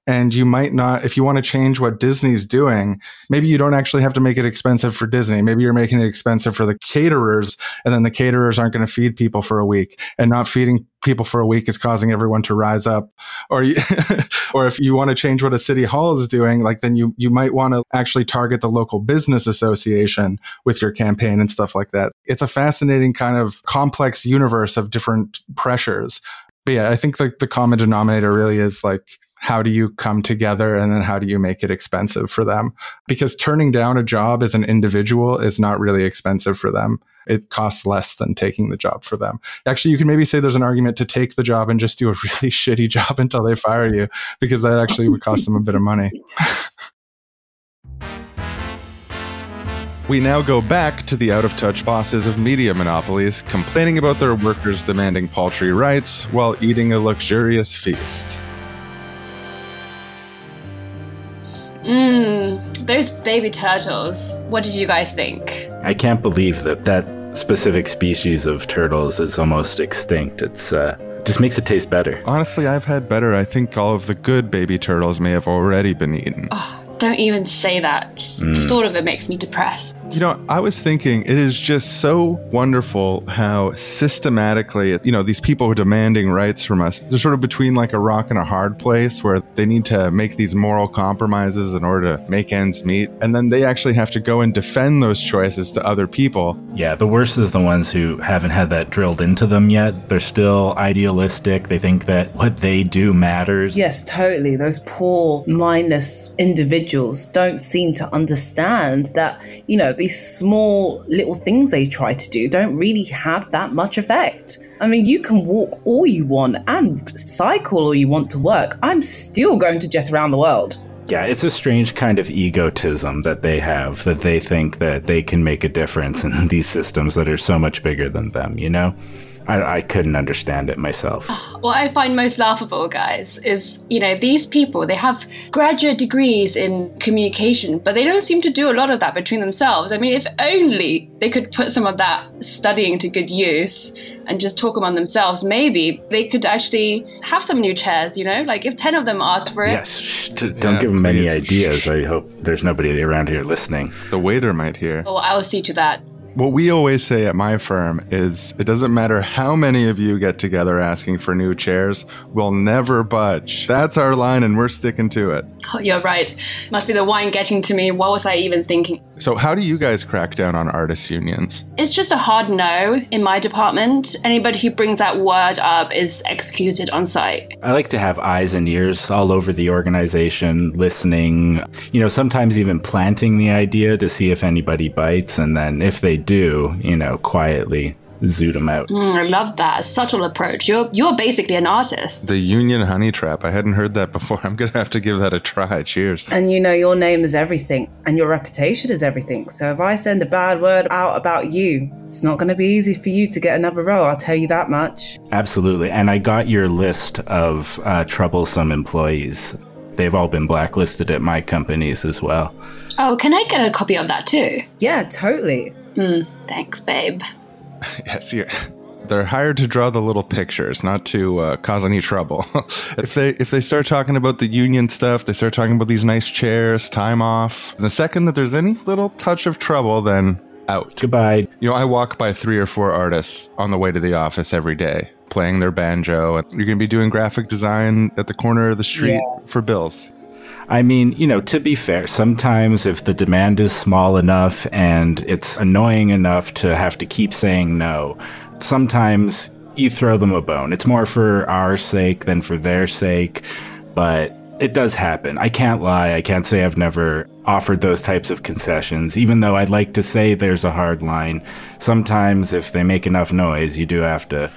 and you might not if you want to change what disney's doing maybe you don't actually have to make it expensive for disney. Maybe you're making it expensive for the caterers and then the caterers aren't going to feed people for a week and not feeding people for a week is causing everyone to rise up. Or or if you want to change what a city hall is doing like then you you might want to actually target the local business association with your campaign and stuff like that it's a fascinating kind of complex universe of different pressures but yeah i think the common denominator really is like how do you come together and then how do you make it expensive for them? Because turning down a job as an individual is not really expensive for them. It costs less than taking the job for them. Actually, you can maybe say there's an argument to take the job and just do a really shitty job until they fire you, because that actually would cost them a bit of money. We now go back to the out of touch bosses of media monopolies complaining about their workers demanding paltry rights while eating a luxurious feast. Mmm, those baby turtles. What did you guys think? I can't believe that that specific species of turtles is almost extinct. It's uh, just makes it taste better. Honestly, I've had better. I think all of the good baby turtles may have already been eaten. Oh, don't even say that. Mm. The thought of it makes me depressed. You know, I was thinking it is just so wonderful how systematically, you know, these people are demanding rights from us. They're sort of between like a rock and a hard place where they need to make these moral compromises in order to make ends meet. And then they actually have to go and defend those choices to other people. Yeah, the worst is the ones who haven't had that drilled into them yet. They're still idealistic. They think that what they do matters. Yes, totally. Those poor, mindless individuals individuals don't seem to understand that, you know, these small little things they try to do don't really have that much effect. I mean, you can walk all you want and cycle all you want to work. I'm still going to jet around the world. Yeah, it's a strange kind of egotism that they have, that they think that they can make a difference in these systems that are so much bigger than them, you know? I, I, couldn't understand it myself. What I find most laughable, guys, is you know these people they have graduate degrees in communication, but they don't seem to do a lot of that between themselves. I mean, if only they could put some of that studying to good use and just talk among themselves, maybe they could actually have some new chairs. You know, like if ten of them asked for it. Yes, sh- don't yeah, give them any ideas. I hope there's nobody around here listening. The waiter might hear. Oh, I'll see to that. What we always say at my firm is it doesn't matter how many of you get together asking for new chairs, we'll never budge. That's our line and we're sticking to it. Oh, you're right. Must be the wine getting to me. What was I even thinking? So, how do you guys crack down on artists' unions? It's just a hard no in my department. Anybody who brings that word up is executed on site. I like to have eyes and ears all over the organization, listening, you know, sometimes even planting the idea to see if anybody bites. And then if they do, you know, quietly zoot them out. Mm, I love that subtle approach. You're you're basically an artist. The Union Honey Trap. I hadn't heard that before. I'm going to have to give that a try. Cheers. And you know, your name is everything, and your reputation is everything. So if I send a bad word out about you, it's not going to be easy for you to get another role. I'll tell you that much. Absolutely. And I got your list of uh, troublesome employees. They've all been blacklisted at my companies as well. Oh, can I get a copy of that too? Yeah, totally. Mm, thanks, babe. yes, you're. They're hired to draw the little pictures, not to uh, cause any trouble. if they if they start talking about the union stuff, they start talking about these nice chairs, time off. And the second that there's any little touch of trouble, then out. Goodbye. You know, I walk by three or four artists on the way to the office every day, playing their banjo. And you're going to be doing graphic design at the corner of the street Yeah. for bills. I mean, you know, to be fair, sometimes if the demand is small enough and it's annoying enough to have to keep saying no, sometimes you throw them a bone. It's more for our sake than for their sake, but it does happen. I can't lie. I can't say I've never offered those types of concessions, even though I'd like to say there's a hard line. Sometimes if they make enough noise, you do have to,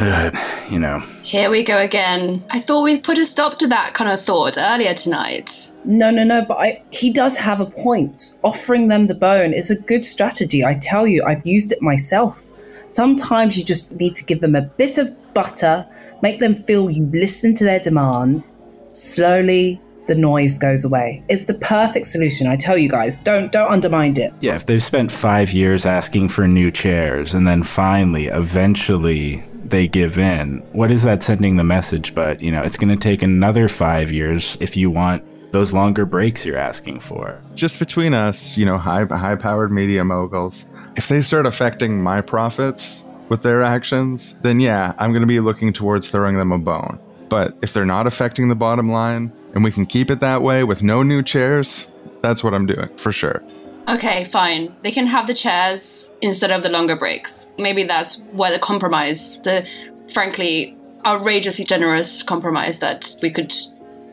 you know. Here we go again. I thought we'd put a stop to that kind of thought earlier tonight. No, no, no, but I, he does have a point. Offering them the bone is a good strategy. I tell you, I've used it myself. Sometimes you just need to give them a bit of butter, make them feel you've listened to their demands. Slowly, the noise goes away. It's the perfect solution. I tell you guys, don't don't undermine it. Yeah, if they've spent five years asking for new chairs and then finally, eventually, they give in, what is that sending the message? But, you know, it's going to take another five years if you want those longer breaks you're asking for. Just between us, you know, high high powered media moguls, if they start affecting my profits with their actions, then yeah, I'm going to be looking towards throwing them a bone. But if they're not affecting the bottom line and we can keep it that way with no new chairs, that's what I'm doing for sure. Okay, fine. They can have the chairs instead of the longer breaks. Maybe that's where the compromise, the frankly outrageously generous compromise that we could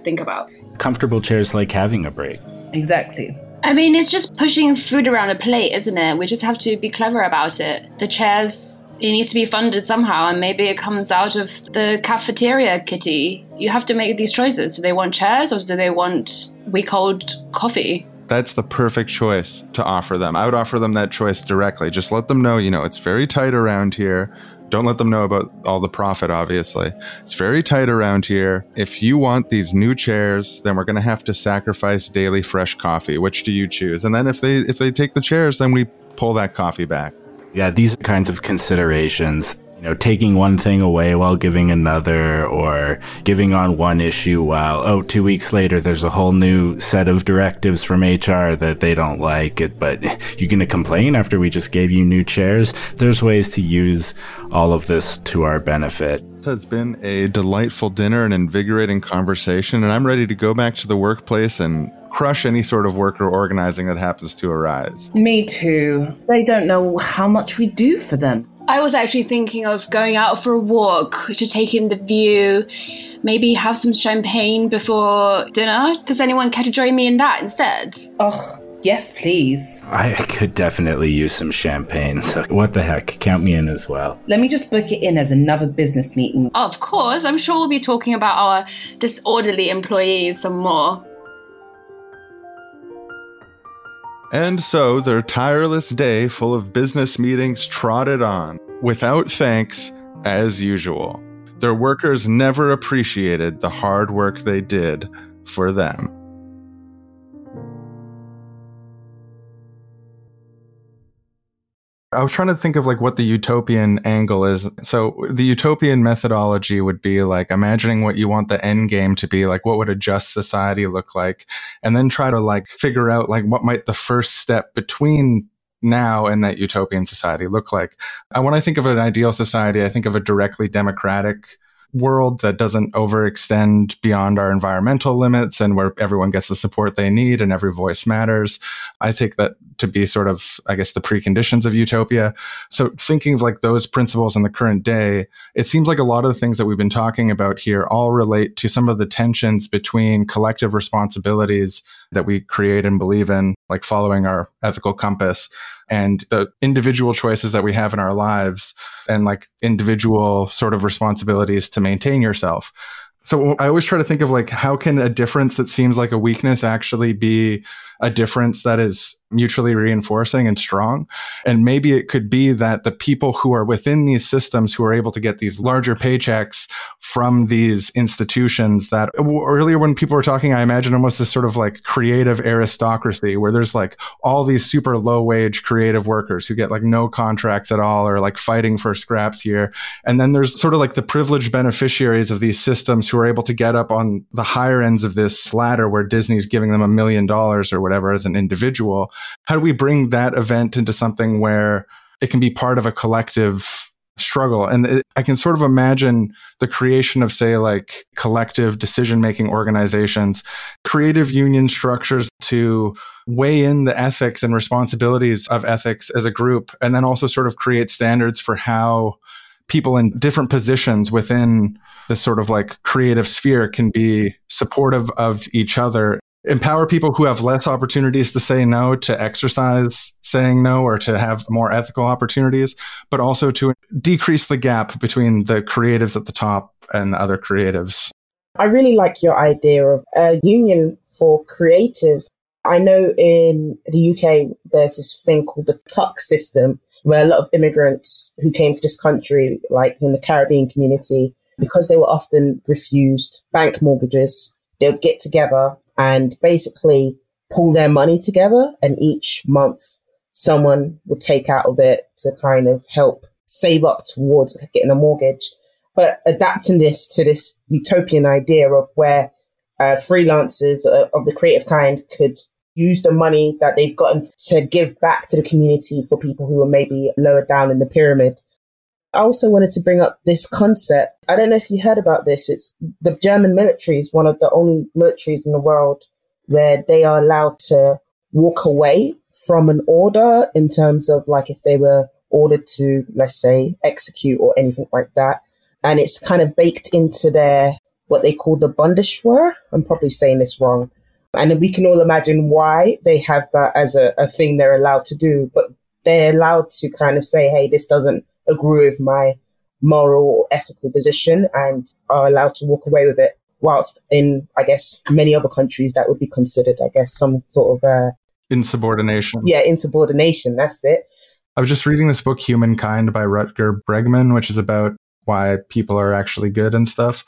think about. Comfortable chairs like having a break. Exactly. I mean, it's just pushing food around a plate, isn't it? We just have to be clever about it. The chairs, it needs to be funded somehow, and maybe it comes out of the cafeteria kitty. You have to make these choices. Do they want chairs or do they want week old coffee? That's the perfect choice to offer them. I would offer them that choice directly. Just let them know, you know, it's very tight around here. Don't let them know about all the profit, obviously. It's very tight around here. If you want these new chairs, then we're going to have to sacrifice daily fresh coffee. Which do you choose? And then if they if they take the chairs, then we pull that coffee back. Yeah, these are kinds of considerations. You know, taking one thing away while giving another, or giving on one issue while, oh, two weeks later, there's a whole new set of directives from HR that they don't like it. But you're going to complain after we just gave you new chairs? There's ways to use all of this to our benefit. It's been a delightful dinner and invigorating conversation, and I'm ready to go back to the workplace and crush any sort of worker organizing that happens to arise. Me too. They don't know how much we do for them. I was actually thinking of going out for a walk to take in the view, maybe have some champagne before dinner. Does anyone care to join me in that instead? Oh, yes, please. I could definitely use some champagne, so what the heck? Count me in as well. Let me just book it in as another business meeting. Of course, I'm sure we'll be talking about our disorderly employees some more. And so their tireless day full of business meetings trotted on, without thanks, as usual. Their workers never appreciated the hard work they did for them. I was trying to think of like what the utopian angle is. So the utopian methodology would be like imagining what you want the end game to be, like what would a just society look like, and then try to like figure out like what might the first step between now and that utopian society look like. Uh, when I think of an ideal society, I think of a directly democratic world that doesn't overextend beyond our environmental limits and where everyone gets the support they need and every voice matters. I take that to be sort of, I guess, the preconditions of utopia. So thinking of like those principles in the current day, it seems like a lot of the things that we've been talking about here all relate to some of the tensions between collective responsibilities that we create and believe in, like following our ethical compass and the individual choices that we have in our lives and like individual sort of responsibilities to maintain yourself. So I always try to think of like, how can a difference that seems like a weakness actually be a difference that is mutually reinforcing and strong. And maybe it could be that the people who are within these systems who are able to get these larger paychecks from these institutions that earlier when people were talking, I imagine almost this sort of like creative aristocracy where there's like all these super low wage creative workers who get like no contracts at all or like fighting for scraps here. And then there's sort of like the privileged beneficiaries of these systems who are able to get up on the higher ends of this ladder where Disney's giving them a million dollars or whatever as an individual how do we bring that event into something where it can be part of a collective struggle? And it, i can sort of imagine the creation of say like collective decision making organizations creative union structures to weigh in the ethics and responsibilities of ethics as a group and then also sort of create standards for how people in different positions within this sort of like creative sphere can be supportive of each other empower people who have less opportunities to say no to exercise saying no or to have more ethical opportunities, but also to decrease the gap between the creatives at the top and other creatives. I really like your idea of a union for creatives. I know in the UK, there's this thing called the TUC system, where a lot of immigrants who came to this country, like in the Caribbean community, because they were often refused bank mortgages, they would get together and basically pull their money together. And each month, someone would take out of it to kind of help save up towards getting a mortgage. But adapting this to this utopian idea of where uh, freelancers uh, of the creative kind could use the money that they've gotten to give back to the community for people who are maybe lower down in the pyramid. I also wanted to bring up this concept. I don't know if you heard about this. It's the German military is one of the only militaries in the world where they are allowed to walk away from an order in terms of like if they were ordered to, let's say, execute or anything like that. And it's kind of baked into their what they call the Bundeswehr. I'm probably saying this wrong. And we can all imagine why they have that as a, a thing they're allowed to do. But they're allowed to kind of say, hey, this doesn't agree with my moral or ethical position and are allowed to walk away with it. Whilst in, I guess, many other countries that would be considered, I guess, some sort of uh, insubordination. Yeah, insubordination. That's it. I was just reading this book, Humankind, by Rutger Bregman, which is about why people are actually good and stuff.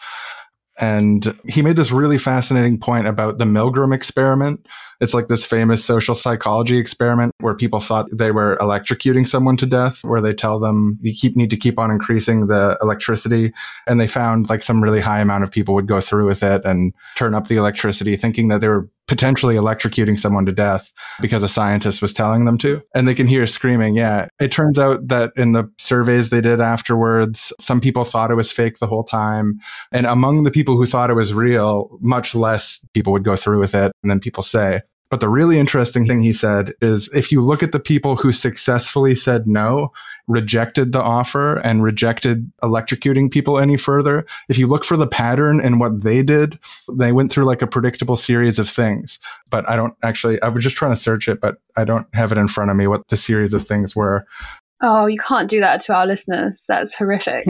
And he made this really fascinating point about the Milgram experiment. It's like this famous social psychology experiment where people thought they were electrocuting someone to death, where they tell them you keep need to keep on increasing the electricity. And they found like some really high amount of people would go through with it and turn up the electricity, thinking that they were potentially electrocuting someone to death because a scientist was telling them to. And they can hear screaming. Yeah. It turns out that in the surveys they did afterwards, some people thought it was fake the whole time. And among the people who thought it was real, much less people would go through with it. And then people say, but the really interesting thing he said is if you look at the people who successfully said no, rejected the offer and rejected electrocuting people any further, if you look for the pattern in what they did, they went through like a predictable series of things. But I don't actually, I was just trying to search it, but I don't have it in front of me what the series of things were. Oh, you can't do that to our listeners. That's horrific.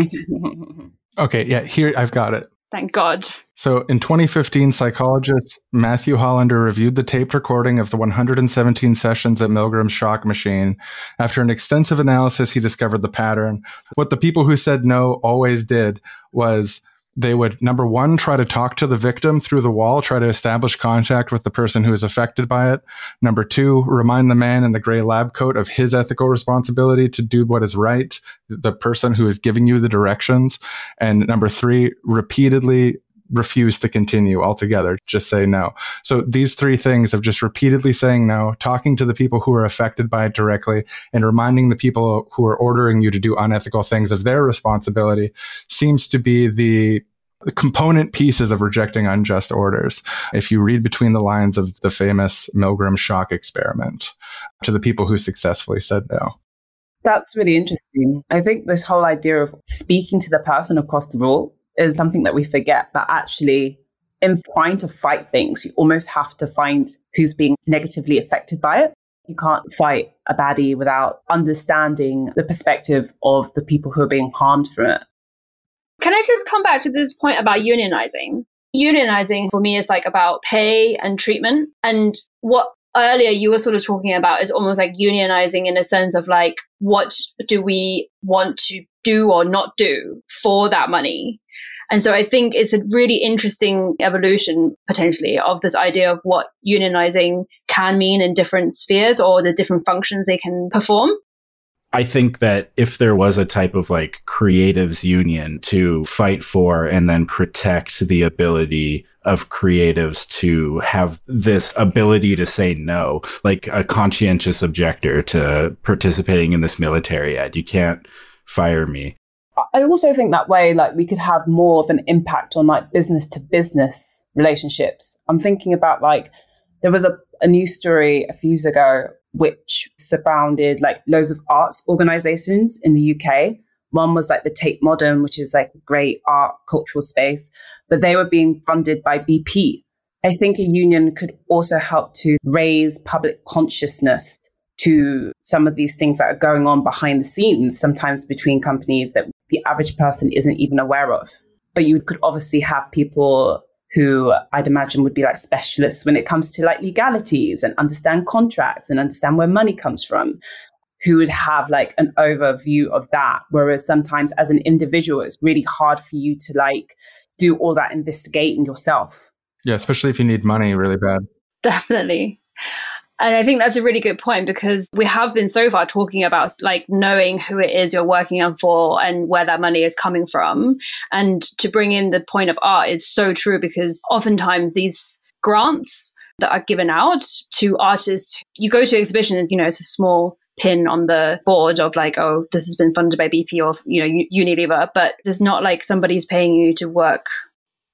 okay. Yeah. Here, I've got it. Thank God. So in 2015, psychologist Matthew Hollander reviewed the taped recording of the 117 sessions at Milgram's shock machine. After an extensive analysis, he discovered the pattern. What the people who said no always did was they would number one try to talk to the victim through the wall try to establish contact with the person who is affected by it. Number two remind the man in the gray lab coat of his ethical responsibility to do what is right the person who is giving you the directions. And number three repeatedly refuse to continue altogether just say no so these three things of just repeatedly saying no talking to the people who are affected by it directly and reminding the people who are ordering you to do unethical things of their responsibility seems to be the the component pieces of rejecting unjust orders. If you read between the lines of the famous Milgram shock experiment to the people who successfully said no. That's really interesting. I think this whole idea of speaking to the person across the rule is something that we forget that actually in trying to fight things, you almost have to find who's being negatively affected by it. You can't fight a baddie without understanding the perspective of the people who are being harmed from it. Can I just come back to this point about unionizing? Unionizing for me is like about pay and treatment. And what earlier you were sort of talking about is almost like unionizing in a sense of like, what do we want to do or not do for that money? And so I think it's a really interesting evolution potentially of this idea of what unionizing can mean in different spheres or the different functions they can perform. I think that if there was a type of like creatives union to fight for and then protect the ability of creatives to have this ability to say no, like a conscientious objector to participating in this military ad, you can't fire me. I also think that way, like we could have more of an impact on like business to business relationships. I'm thinking about like there was a, a news story a few years ago which surrounded like loads of arts organizations in the UK. One was like the Tate Modern, which is like a great art cultural space, but they were being funded by BP. I think a union could also help to raise public consciousness to some of these things that are going on behind the scenes, sometimes between companies that the average person isn't even aware of. But you could obviously have people who I'd imagine would be like specialists when it comes to like legalities and understand contracts and understand where money comes from, who would have like an overview of that. Whereas sometimes as an individual, it's really hard for you to like do all that investigating yourself. Yeah, especially if you need money really bad. Definitely. And I think that's a really good point because we have been so far talking about like knowing who it is you're working on for and where that money is coming from. And to bring in the point of art is so true because oftentimes these grants that are given out to artists, you go to exhibitions, you know, it's a small pin on the board of like, oh, this has been funded by BP or, you know, Unilever, but there's not like somebody's paying you to work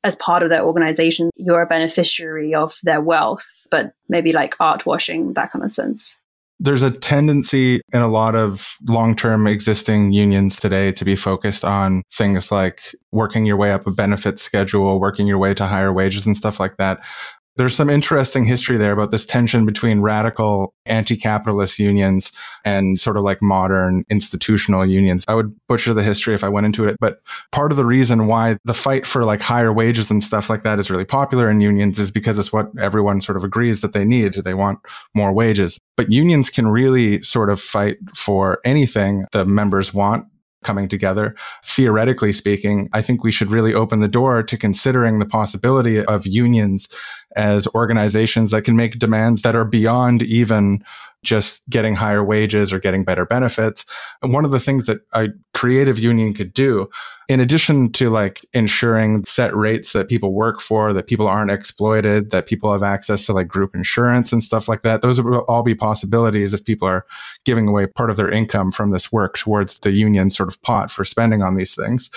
as part of their organization, you're a beneficiary of their wealth, but maybe like art washing, that kind of sense. There's a tendency in a lot of long term existing unions today to be focused on things like working your way up a benefit schedule, working your way to higher wages and stuff like that. There's some interesting history there about this tension between radical anti-capitalist unions and sort of like modern institutional unions. I would butcher the history if I went into it, but part of the reason why the fight for like higher wages and stuff like that is really popular in unions is because it's what everyone sort of agrees that they need. They want more wages. But unions can really sort of fight for anything the members want coming together. Theoretically speaking, I think we should really open the door to considering the possibility of unions as organizations that can make demands that are beyond even just getting higher wages or getting better benefits. And one of the things that a creative union could do, in addition to like ensuring set rates that people work for, that people aren't exploited, that people have access to like group insurance and stuff like that, those would all be possibilities if people are giving away part of their income from this work towards the union sort of pot for spending on these things.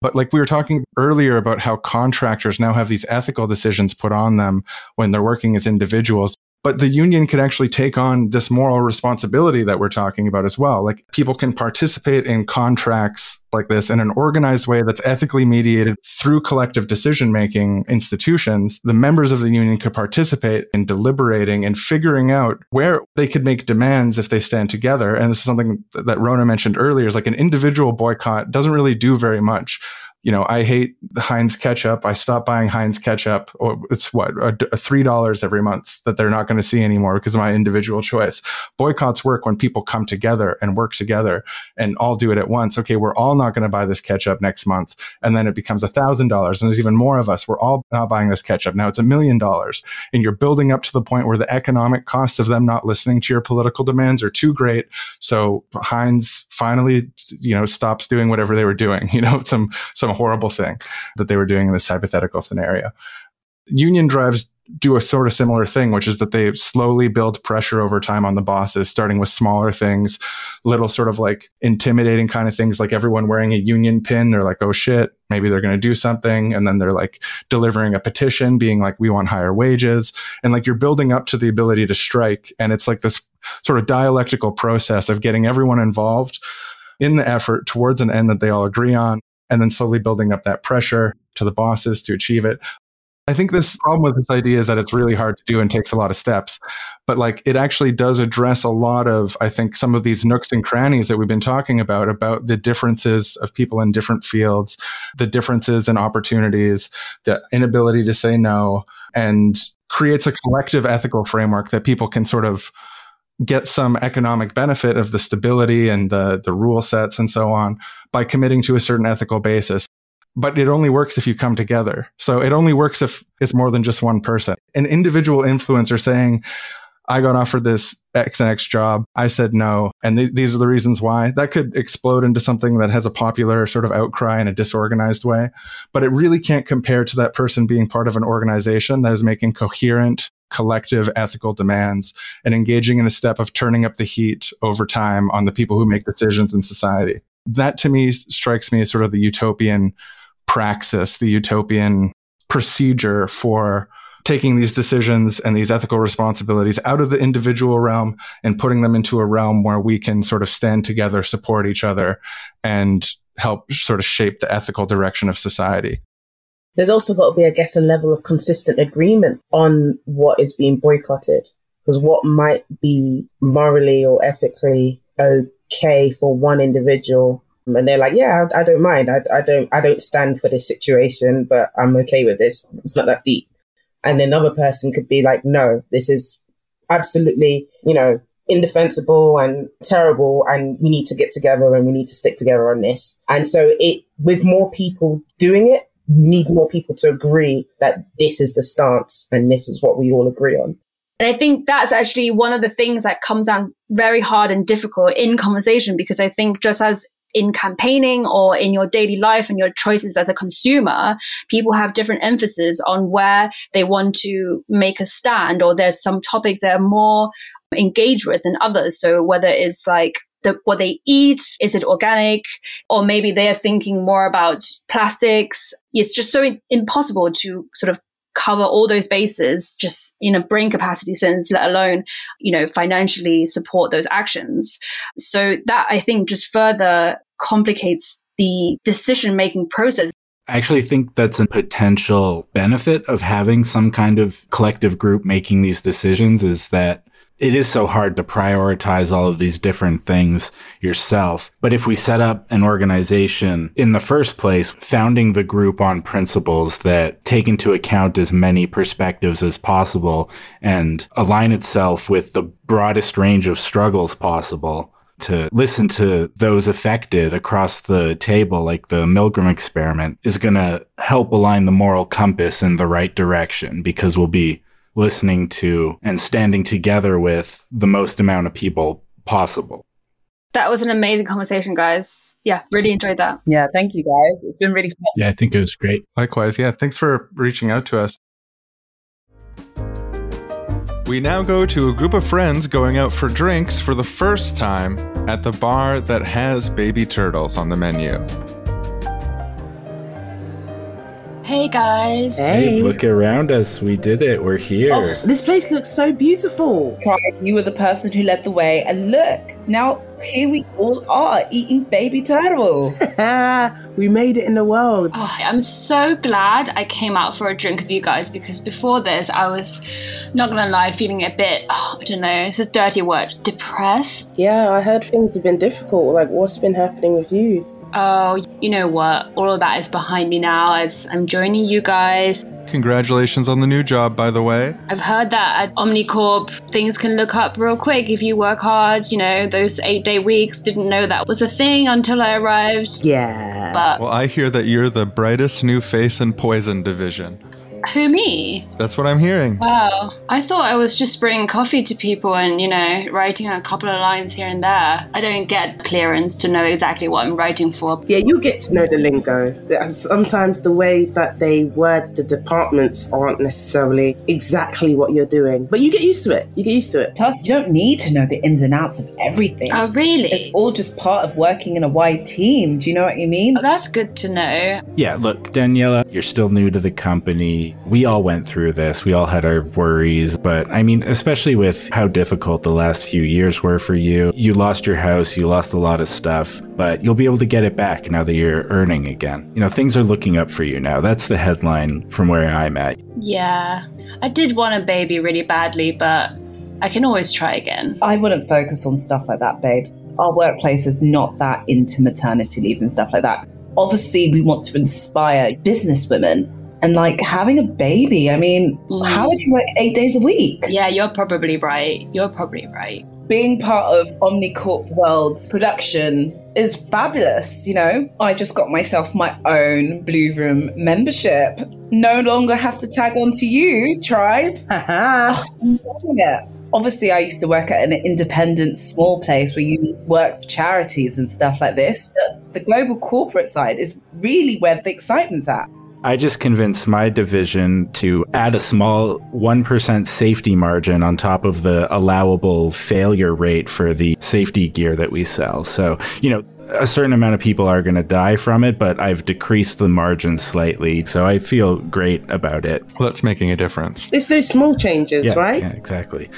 But like we were talking earlier about how contractors now have these ethical decisions put on them when they're working as individuals. But the union could actually take on this moral responsibility that we're talking about as well. Like people can participate in contracts like this in an organized way that's ethically mediated through collective decision making institutions. The members of the union could participate in deliberating and figuring out where they could make demands if they stand together. And this is something that Rona mentioned earlier is like an individual boycott doesn't really do very much you know, I hate the Heinz ketchup. I stopped buying Heinz ketchup. Oh, it's what three dollars every month that they're not going to see anymore because of my individual choice. Boycotts work when people come together and work together and all do it at once. Okay, we're all not going to buy this ketchup next month, and then it becomes a thousand dollars, and there's even more of us. We're all not buying this ketchup now. It's a million dollars, and you're building up to the point where the economic costs of them not listening to your political demands are too great. So Heinz finally, you know, stops doing whatever they were doing. You know, some some some horrible thing that they were doing in this hypothetical scenario. Union drives do a sort of similar thing, which is that they slowly build pressure over time on the bosses, starting with smaller things, little sort of like intimidating kind of things, like everyone wearing a union pin. They're like, oh shit, maybe they're going to do something. And then they're like delivering a petition, being like, we want higher wages. And like you're building up to the ability to strike. And it's like this sort of dialectical process of getting everyone involved in the effort towards an end that they all agree on and then slowly building up that pressure to the bosses to achieve it. I think this problem with this idea is that it's really hard to do and takes a lot of steps. But like it actually does address a lot of, I think, some of these nooks and crannies that we've been talking about, about the differences of people in different fields, the differences in opportunities, the inability to say no, and creates a collective ethical framework that people can sort of get some economic benefit of the stability and the, the rule sets and so on by committing to a certain ethical basis but it only works if you come together. So it only works if it's more than just one person. An individual influencer saying, I got offered this X and X job. I said no. And th- these are the reasons why. That could explode into something that has a popular sort of outcry in a disorganized way. But it really can't compare to that person being part of an organization that is making coherent, collective ethical demands and engaging in a step of turning up the heat over time on the people who make decisions in society. That to me strikes me as sort of the utopian praxis, the utopian procedure for taking these decisions and these ethical responsibilities out of the individual realm and putting them into a realm where we can sort of stand together, support each other, and help sort of shape the ethical direction of society. There's also got to be, I guess, a level of consistent agreement on what is being boycotted. Because what might be morally or ethically okay for one individual and they're like, yeah, I, I don't mind. I, I don't, I don't stand for this situation, but I'm okay with this. It's not that deep. And another person could be like, no, this is absolutely, you know, indefensible and terrible. And we need to get together and we need to stick together on this. And so it, with more people doing it, need more people to agree that this is the stance and this is what we all agree on. And I think that's actually one of the things that comes down very hard and difficult in conversation because I think just as in campaigning or in your daily life and your choices as a consumer, people have different emphasis on where they want to make a stand, or there's some topics that are more engaged with than others. So whether it's like the, what they eat, is it organic, or maybe they are thinking more about plastics. It's just so impossible to sort of cover all those bases just in a brain capacity sense, let alone, you know, financially support those actions. So that I think just further complicates the decision making process. I actually think that's a potential benefit of having some kind of collective group making these decisions is that it is so hard to prioritize all of these different things yourself. But if we set up an organization in the first place, founding the group on principles that take into account as many perspectives as possible and align itself with the broadest range of struggles possible, to listen to those affected across the table, like the Milgram experiment, is going to help align the moral compass in the right direction because we'll be listening to and standing together with the most amount of people possible. That was an amazing conversation, guys. Yeah, really enjoyed that. Yeah, thank you guys. It's been really fun. Yeah, I think it was great. Likewise. Yeah, thanks for reaching out to us. We now go to a group of friends going out for drinks for the first time at the bar that has baby turtles on the menu. Hey guys. Hey, look around us. We did it. We're here. Oh, this place looks so beautiful. You were the person who led the way, and look, now here we all are eating baby turtle. we made it in the world. Oh, I'm so glad I came out for a drink with you guys because before this, I was not gonna lie, feeling a bit, oh, I don't know, it's a dirty word, depressed. Yeah, I heard things have been difficult. Like, what's been happening with you? Oh, you know what? All of that is behind me now as I'm joining you guys. Congratulations on the new job, by the way. I've heard that at Omnicorp, things can look up real quick if you work hard. You know, those eight day weeks, didn't know that was a thing until I arrived. Yeah. But, well, I hear that you're the brightest new face in Poison Division. Who, me? That's what I'm hearing. Wow. I thought I was just bringing coffee to people and, you know, writing a couple of lines here and there. I don't get clearance to know exactly what I'm writing for. Yeah, you get to know the lingo. Uh, sometimes the way that they word the departments aren't necessarily exactly what you're doing, but you get used to it. You get used to it. Plus, you don't need to know the ins and outs of everything. Oh, really? It's all just part of working in a wide team. Do you know what I mean? Oh, that's good to know. Yeah, look, Daniela, you're still new to the company we all went through this. We all had our worries, but I mean, especially with how difficult the last few years were for you. You lost your house, you lost a lot of stuff, but you'll be able to get it back now that you're earning again. You know, things are looking up for you now. That's the headline from where I'm at. Yeah. I did want a baby really badly, but I can always try again. I wouldn't focus on stuff like that, babes. Our workplace is not that into maternity leave and stuff like that. Obviously, we want to inspire businesswomen and like having a baby. I mean, Mm. how would you work eight days a week? Yeah, you're probably right. You're probably right. Being part of Omnicorp World's production is fabulous. You know, I just got myself my own Blue Room membership. No longer have to tag on to you, tribe. Haha. I'm loving it. Obviously, I used to work at an independent small place where you work for charities and stuff like this. But the global corporate side is really where the excitement's at. I just convinced my division to add a small 1% safety margin on top of the allowable failure rate for the safety gear that we sell. So, you know, a certain amount of people are going to die from it, but I've decreased the margin slightly. So I feel great about it. Well, that's making a difference. It's those small changes, Yeah, right? yeah, exactly.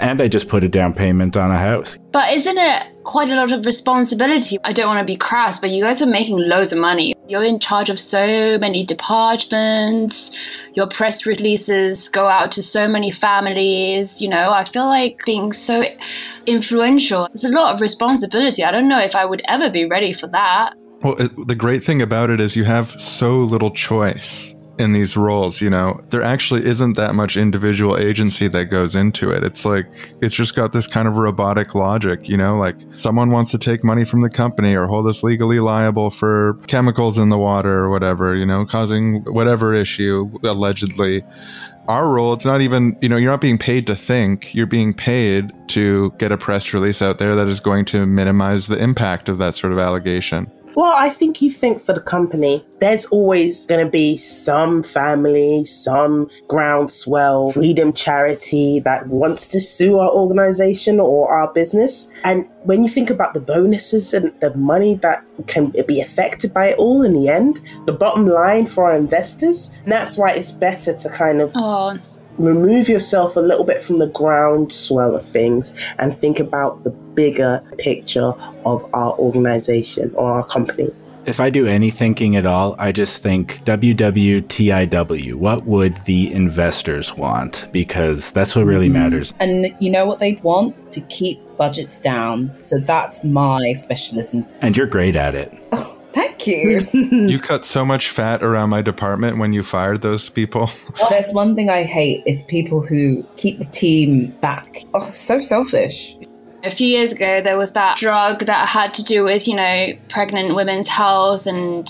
And I just put a down payment on a house. But isn't it quite a lot of responsibility? I don't want to be crass, but you guys are making loads of money. You're in charge of so many departments. Your press releases go out to so many families. You know, I feel like being so influential, it's a lot of responsibility. I don't know if I would ever be ready for that. Well, the great thing about it is you have so little choice in these roles, you know. There actually isn't that much individual agency that goes into it. It's like it's just got this kind of robotic logic, you know, like someone wants to take money from the company or hold us legally liable for chemicals in the water or whatever, you know, causing whatever issue allegedly. Our role, it's not even, you know, you're not being paid to think, you're being paid to get a press release out there that is going to minimize the impact of that sort of allegation. Well, I think you think for the company, there's always going to be some family, some groundswell freedom charity that wants to sue our organization or our business. And when you think about the bonuses and the money that can be affected by it all in the end, the bottom line for our investors, that's why it's better to kind of Oh, remove yourself a little bit from the groundswell of things and think about the bigger picture of our organization or our company. If I do any thinking at all, I just think WWTIW. What would the investors want? Because that's what really mm-hmm. matters. And you know what they'd want? To keep budgets down. So that's my specialism. And you're great at it. Thank you. You cut so much fat around my department when you fired those people. There's one thing I hate is people who keep the team back. Oh, so selfish. A few years ago, there was that drug that had to do with, you know, pregnant women's health, and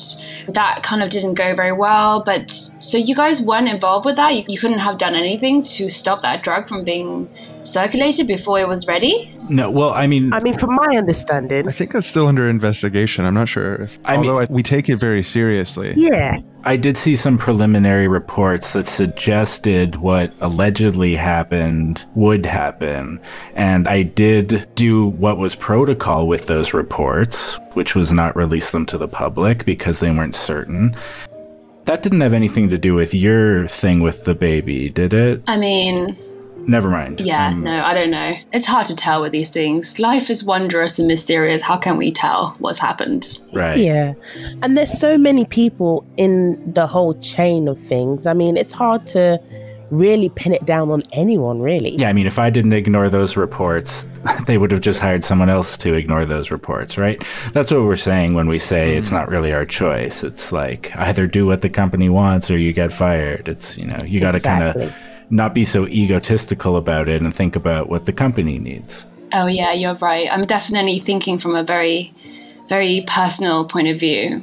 that kind of didn't go very well. But so you guys weren't involved with that? You, you couldn't have done anything to stop that drug from being circulated before it was ready? No, well, I mean, I mean, from my understanding, I think that's still under investigation. I'm not sure. If, I mean- although I, we take it very seriously. yeah, I did see some preliminary reports that suggested what allegedly happened would happen. And I did do what was protocol with those reports, which was not release them to the public because they weren't certain. That didn't have anything to do with your thing with the baby, did it? I mean, Never mind. yeah, Um, no, I don't know. It's hard to tell with these things. Life is wondrous and mysterious. How can we tell what's happened? Right. yeah. And there's so many people in the whole chain of things. I mean, it's hard to really pin it down on anyone, really. Yeah, I mean, if I didn't ignore those reports, they would have just hired someone else to ignore those reports, right? That's what we're saying when we say it's not really our choice. It's like either do what the company wants or you get fired. It's, you know, you got to kind of not be so egotistical about it and think about what the company needs. Oh, yeah, you're right. I'm definitely thinking from a very, very personal point of view.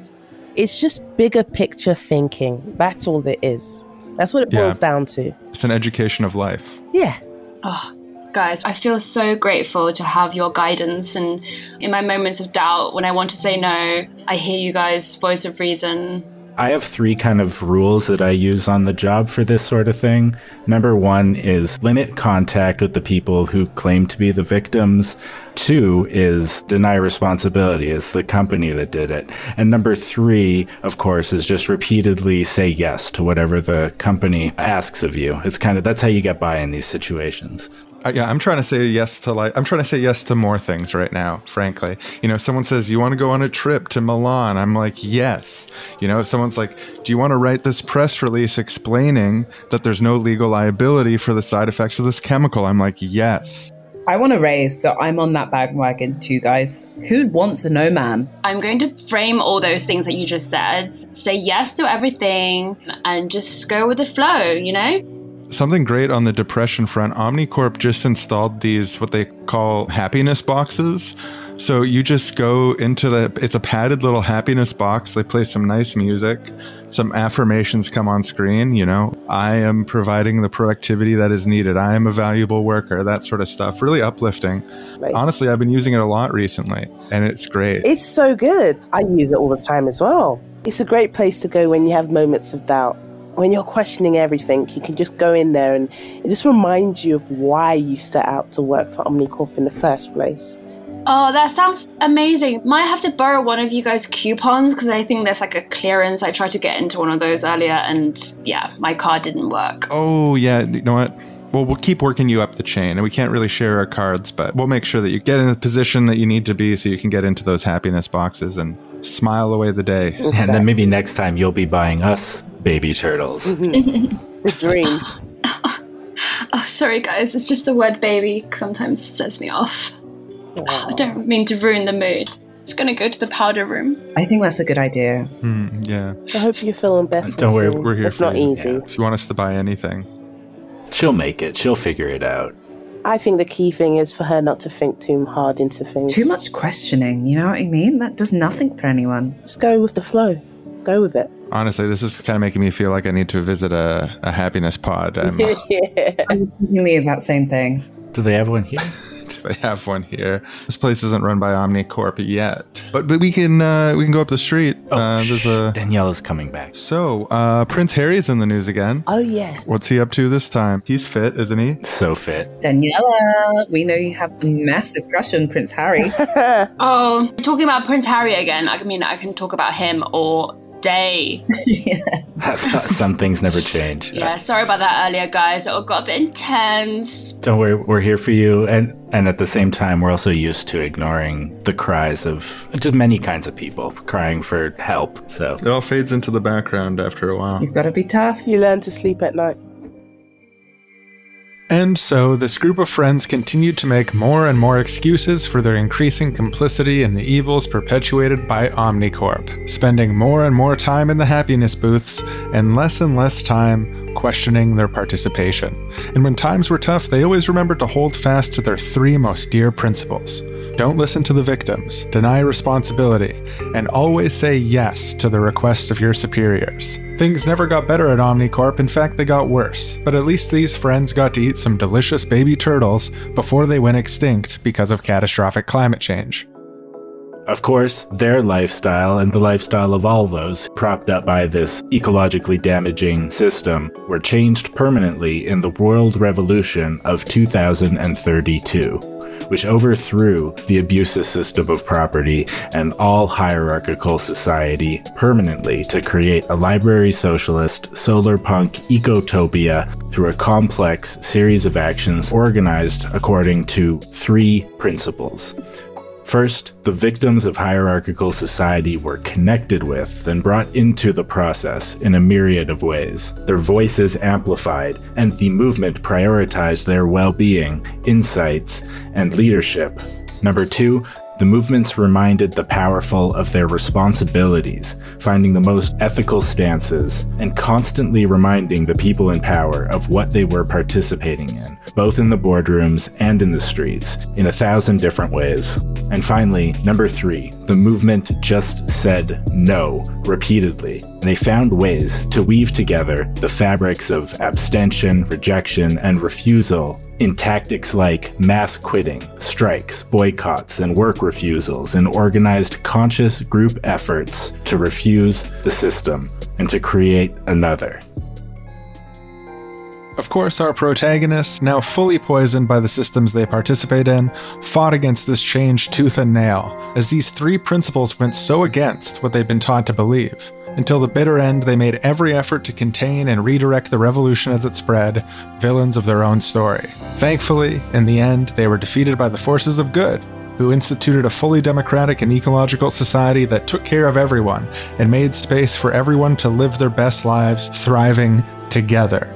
It's just bigger picture thinking. That's all it is. That's what it Yeah. boils down to. It's an education of life. Yeah. Oh, guys, I feel so grateful to have your guidance. And in my moments of doubt, when I want to say no, I hear you guys' voice of reason. I have three kind of rules that I use on the job for this sort of thing. Number one is limit contact with the people who claim to be the victims. Two is deny responsibility. It's the company that did it. And number three, of course, is just repeatedly say yes to whatever the company asks of you. It's kind of that's how you get by in these situations. Yeah, I'm trying to say yes to like I'm trying to say yes to more things right now, frankly. You know, someone says, "You want to go on a trip to Milan?" I'm like, "Yes." You know, if someone's like, "Do you want to write this press release explaining that there's no legal liability for the side effects of this chemical?" I'm like, "Yes." I want to raise, so I'm on that bandwagon too, guys. Who wants a no man? I'm going to frame all those things that you just said. Say yes to everything and just go with the flow, you know? Something great on the depression front, Omnicorp just installed these what they call happiness boxes. So you just go into the it's a padded little happiness box. They play some nice music. Some affirmations come on screen, you know. I am providing the productivity that is needed. I am a valuable worker, that sort of stuff. Really uplifting. Nice. Honestly, I've been using it a lot recently and it's great. It's so good. I use it all the time as well. It's a great place to go when you have moments of doubt. When you're questioning everything, you can just go in there and it just reminds you of why you set out to work for Omnicorp in the first place. Oh, that sounds amazing. Might have to borrow one of you guys' coupons because I think there's like a clearance. I tried to get into one of those earlier and yeah, my card didn't work. Oh, yeah. You know what? Well, we'll keep working you up the chain, and we can't really share our cards, but we'll make sure that you get in the position that you need to be so you can get into those happiness boxes and smile away the day. And then maybe next time you'll be buying us baby turtles. The dream. Oh, sorry guys, it's just the word baby sometimes sets me off. I don't mean to ruin the mood. It's gonna go to the powder room. I think that's a good idea. Hmm, yeah. I hope you're feeling better. Don't worry, we're here It's not you. easy. If you want us to buy anything. She'll make it. She'll figure it out. I think the key thing is for her not to think too hard into things. Too much questioning, you know what I mean? That does nothing for anyone. Just go with the flow. Go with it. Honestly, this is kind of making me feel like I need to visit a, a happiness pod. Um, yeah. I was thinking the exact same thing. Do they have one here? do they have one here? This place isn't run by Omnicorp yet, but but we can uh, we can go up the street. Oh, uh, there's shh. a Danielle is coming back. so uh, Prince Harry's in the news again. Oh yes. What's he up to this time? He's fit, isn't he? So fit. Daniela, we know you have a massive crush on Prince Harry. Oh, talking about Prince Harry again. I mean, I can talk about him all day. Some things never change. Yeah, sorry about that earlier, guys. It all got a bit intense. Don't worry, we're here for you. And and at the same time, we're also used to ignoring the cries of just many kinds of people crying for help. So It all fades into the background after a while. You've got to be tough. You learn to sleep at night. And so, this group of friends continued to make more and more excuses for their increasing complicity in the evils perpetuated by Omnicorp, spending more and more time in the happiness booths and less and less time questioning their participation. And when times were tough, they always remembered to hold fast to their three most dear principles don't listen to the victims, deny responsibility, and always say yes to the requests of your superiors. Things never got better at Omnicorp, in fact, they got worse. But at least these friends got to eat some delicious baby turtles before they went extinct because of catastrophic climate change. Of course, their lifestyle and the lifestyle of all those propped up by this ecologically damaging system were changed permanently in the World Revolution of 2032, which overthrew the abusive system of property and all hierarchical society permanently to create a library socialist, solar punk ecotopia through a complex series of actions organized according to three principles. First, the victims of hierarchical society were connected with and brought into the process in a myriad of ways. Their voices amplified, and the movement prioritized their well being, insights, and leadership. Number two, the movements reminded the powerful of their responsibilities, finding the most ethical stances, and constantly reminding the people in power of what they were participating in, both in the boardrooms and in the streets, in a thousand different ways. And finally, number three, the movement just said no repeatedly. They found ways to weave together the fabrics of abstention, rejection, and refusal in tactics like mass quitting, strikes, boycotts, and work refusals, and organized conscious group efforts to refuse the system and to create another. Of course, our protagonists, now fully poisoned by the systems they participate in, fought against this change tooth and nail, as these three principles went so against what they'd been taught to believe. Until the bitter end, they made every effort to contain and redirect the revolution as it spread, villains of their own story. Thankfully, in the end, they were defeated by the forces of good, who instituted a fully democratic and ecological society that took care of everyone and made space for everyone to live their best lives thriving together.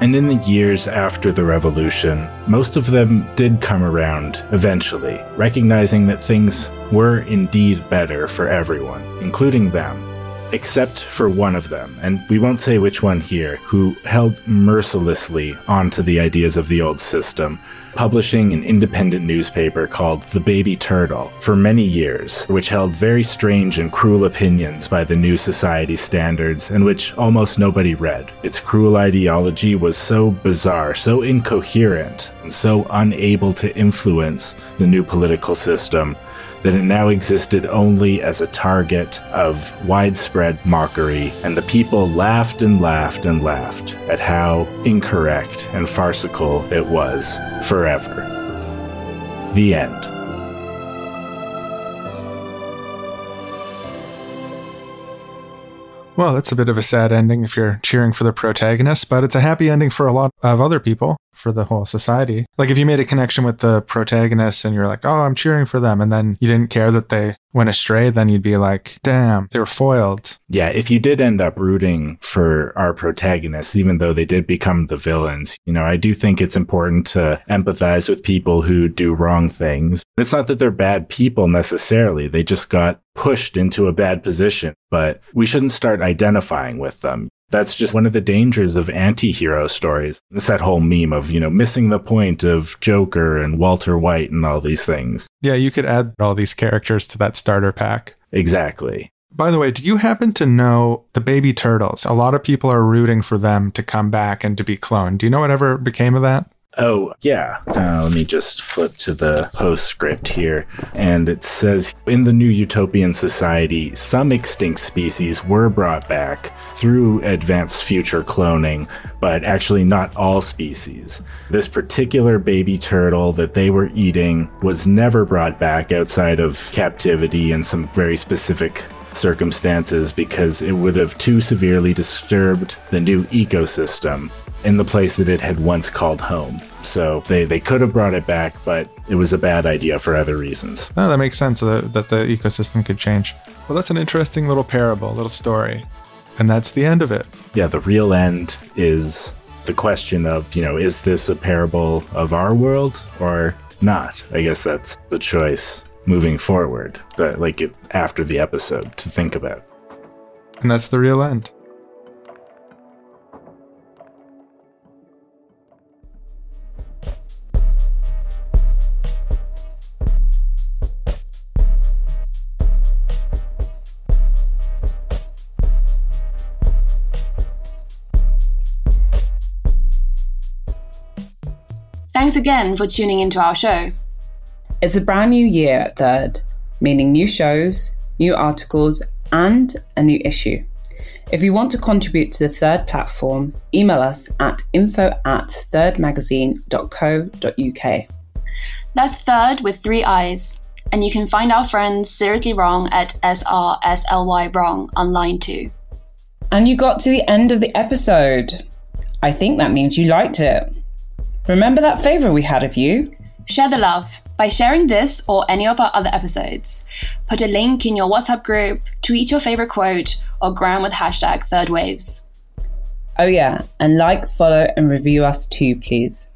And in the years after the revolution, most of them did come around eventually, recognizing that things were indeed better for everyone, including them. Except for one of them, and we won't say which one here, who held mercilessly onto the ideas of the old system, publishing an independent newspaper called The Baby Turtle for many years, which held very strange and cruel opinions by the new society standards and which almost nobody read. Its cruel ideology was so bizarre, so incoherent, and so unable to influence the new political system that it now existed only as a target of widespread mockery, and the people laughed and laughed and laughed at how incorrect and farcical it was forever. The end. Well, that's a bit of a sad ending if you're cheering for the protagonist, but it's a happy ending for a lot of other people, for the whole society. Like if you made a connection with the protagonists and you're like, oh, I'm cheering for them, and then you didn't care that they went astray, then you'd be like, damn, they were foiled. Yeah, if you did end up rooting for our protagonists, even though they did become the villains, you know, I do think it's important to empathize with people who do wrong things. It's not that they're bad people necessarily, they just got pushed into a bad position, but we shouldn't start identifying with them. That's just one of the dangers of anti-hero stories. It's that whole meme of, you know, missing the point of Joker and Walter White and all these things. Yeah, you could add all these characters to that starter pack. Exactly. By the way, do you happen to know the baby turtles? A lot of people are rooting for them to come back and to be cloned. Do you know whatever became of that? Oh, yeah. Uh, let me just flip to the postscript here. And it says In the new utopian society, some extinct species were brought back through advanced future cloning, but actually not all species. This particular baby turtle that they were eating was never brought back outside of captivity in some very specific circumstances because it would have too severely disturbed the new ecosystem in the place that it had once called home. So they, they could have brought it back, but it was a bad idea for other reasons. Oh, that makes sense that, that the ecosystem could change. Well, that's an interesting little parable, little story. And that's the end of it. Yeah, the real end is the question of, you know, is this a parable of our world or not? I guess that's the choice moving forward, but like it, after the episode to think about. And that's the real end. Thanks again for tuning into our show. It's a brand new year at Thiiird, meaning new shows, new articles, and a new issue. If you want to contribute to the Thiiird platform, email us at info at thiiirdmagazine.co.uk. That's Thiiird with three eyes. And you can find our friends Seriously Wrong at SRSLY Wrong online too. And you got to the end of the episode. I think that means you liked it. Remember that favour we had of you? Share the love by sharing this or any of our other episodes. Put a link in your WhatsApp group, tweet your favourite quote, or gram with hashtag Thiiird Waves. Oh, yeah, and like, follow, and review us too, please.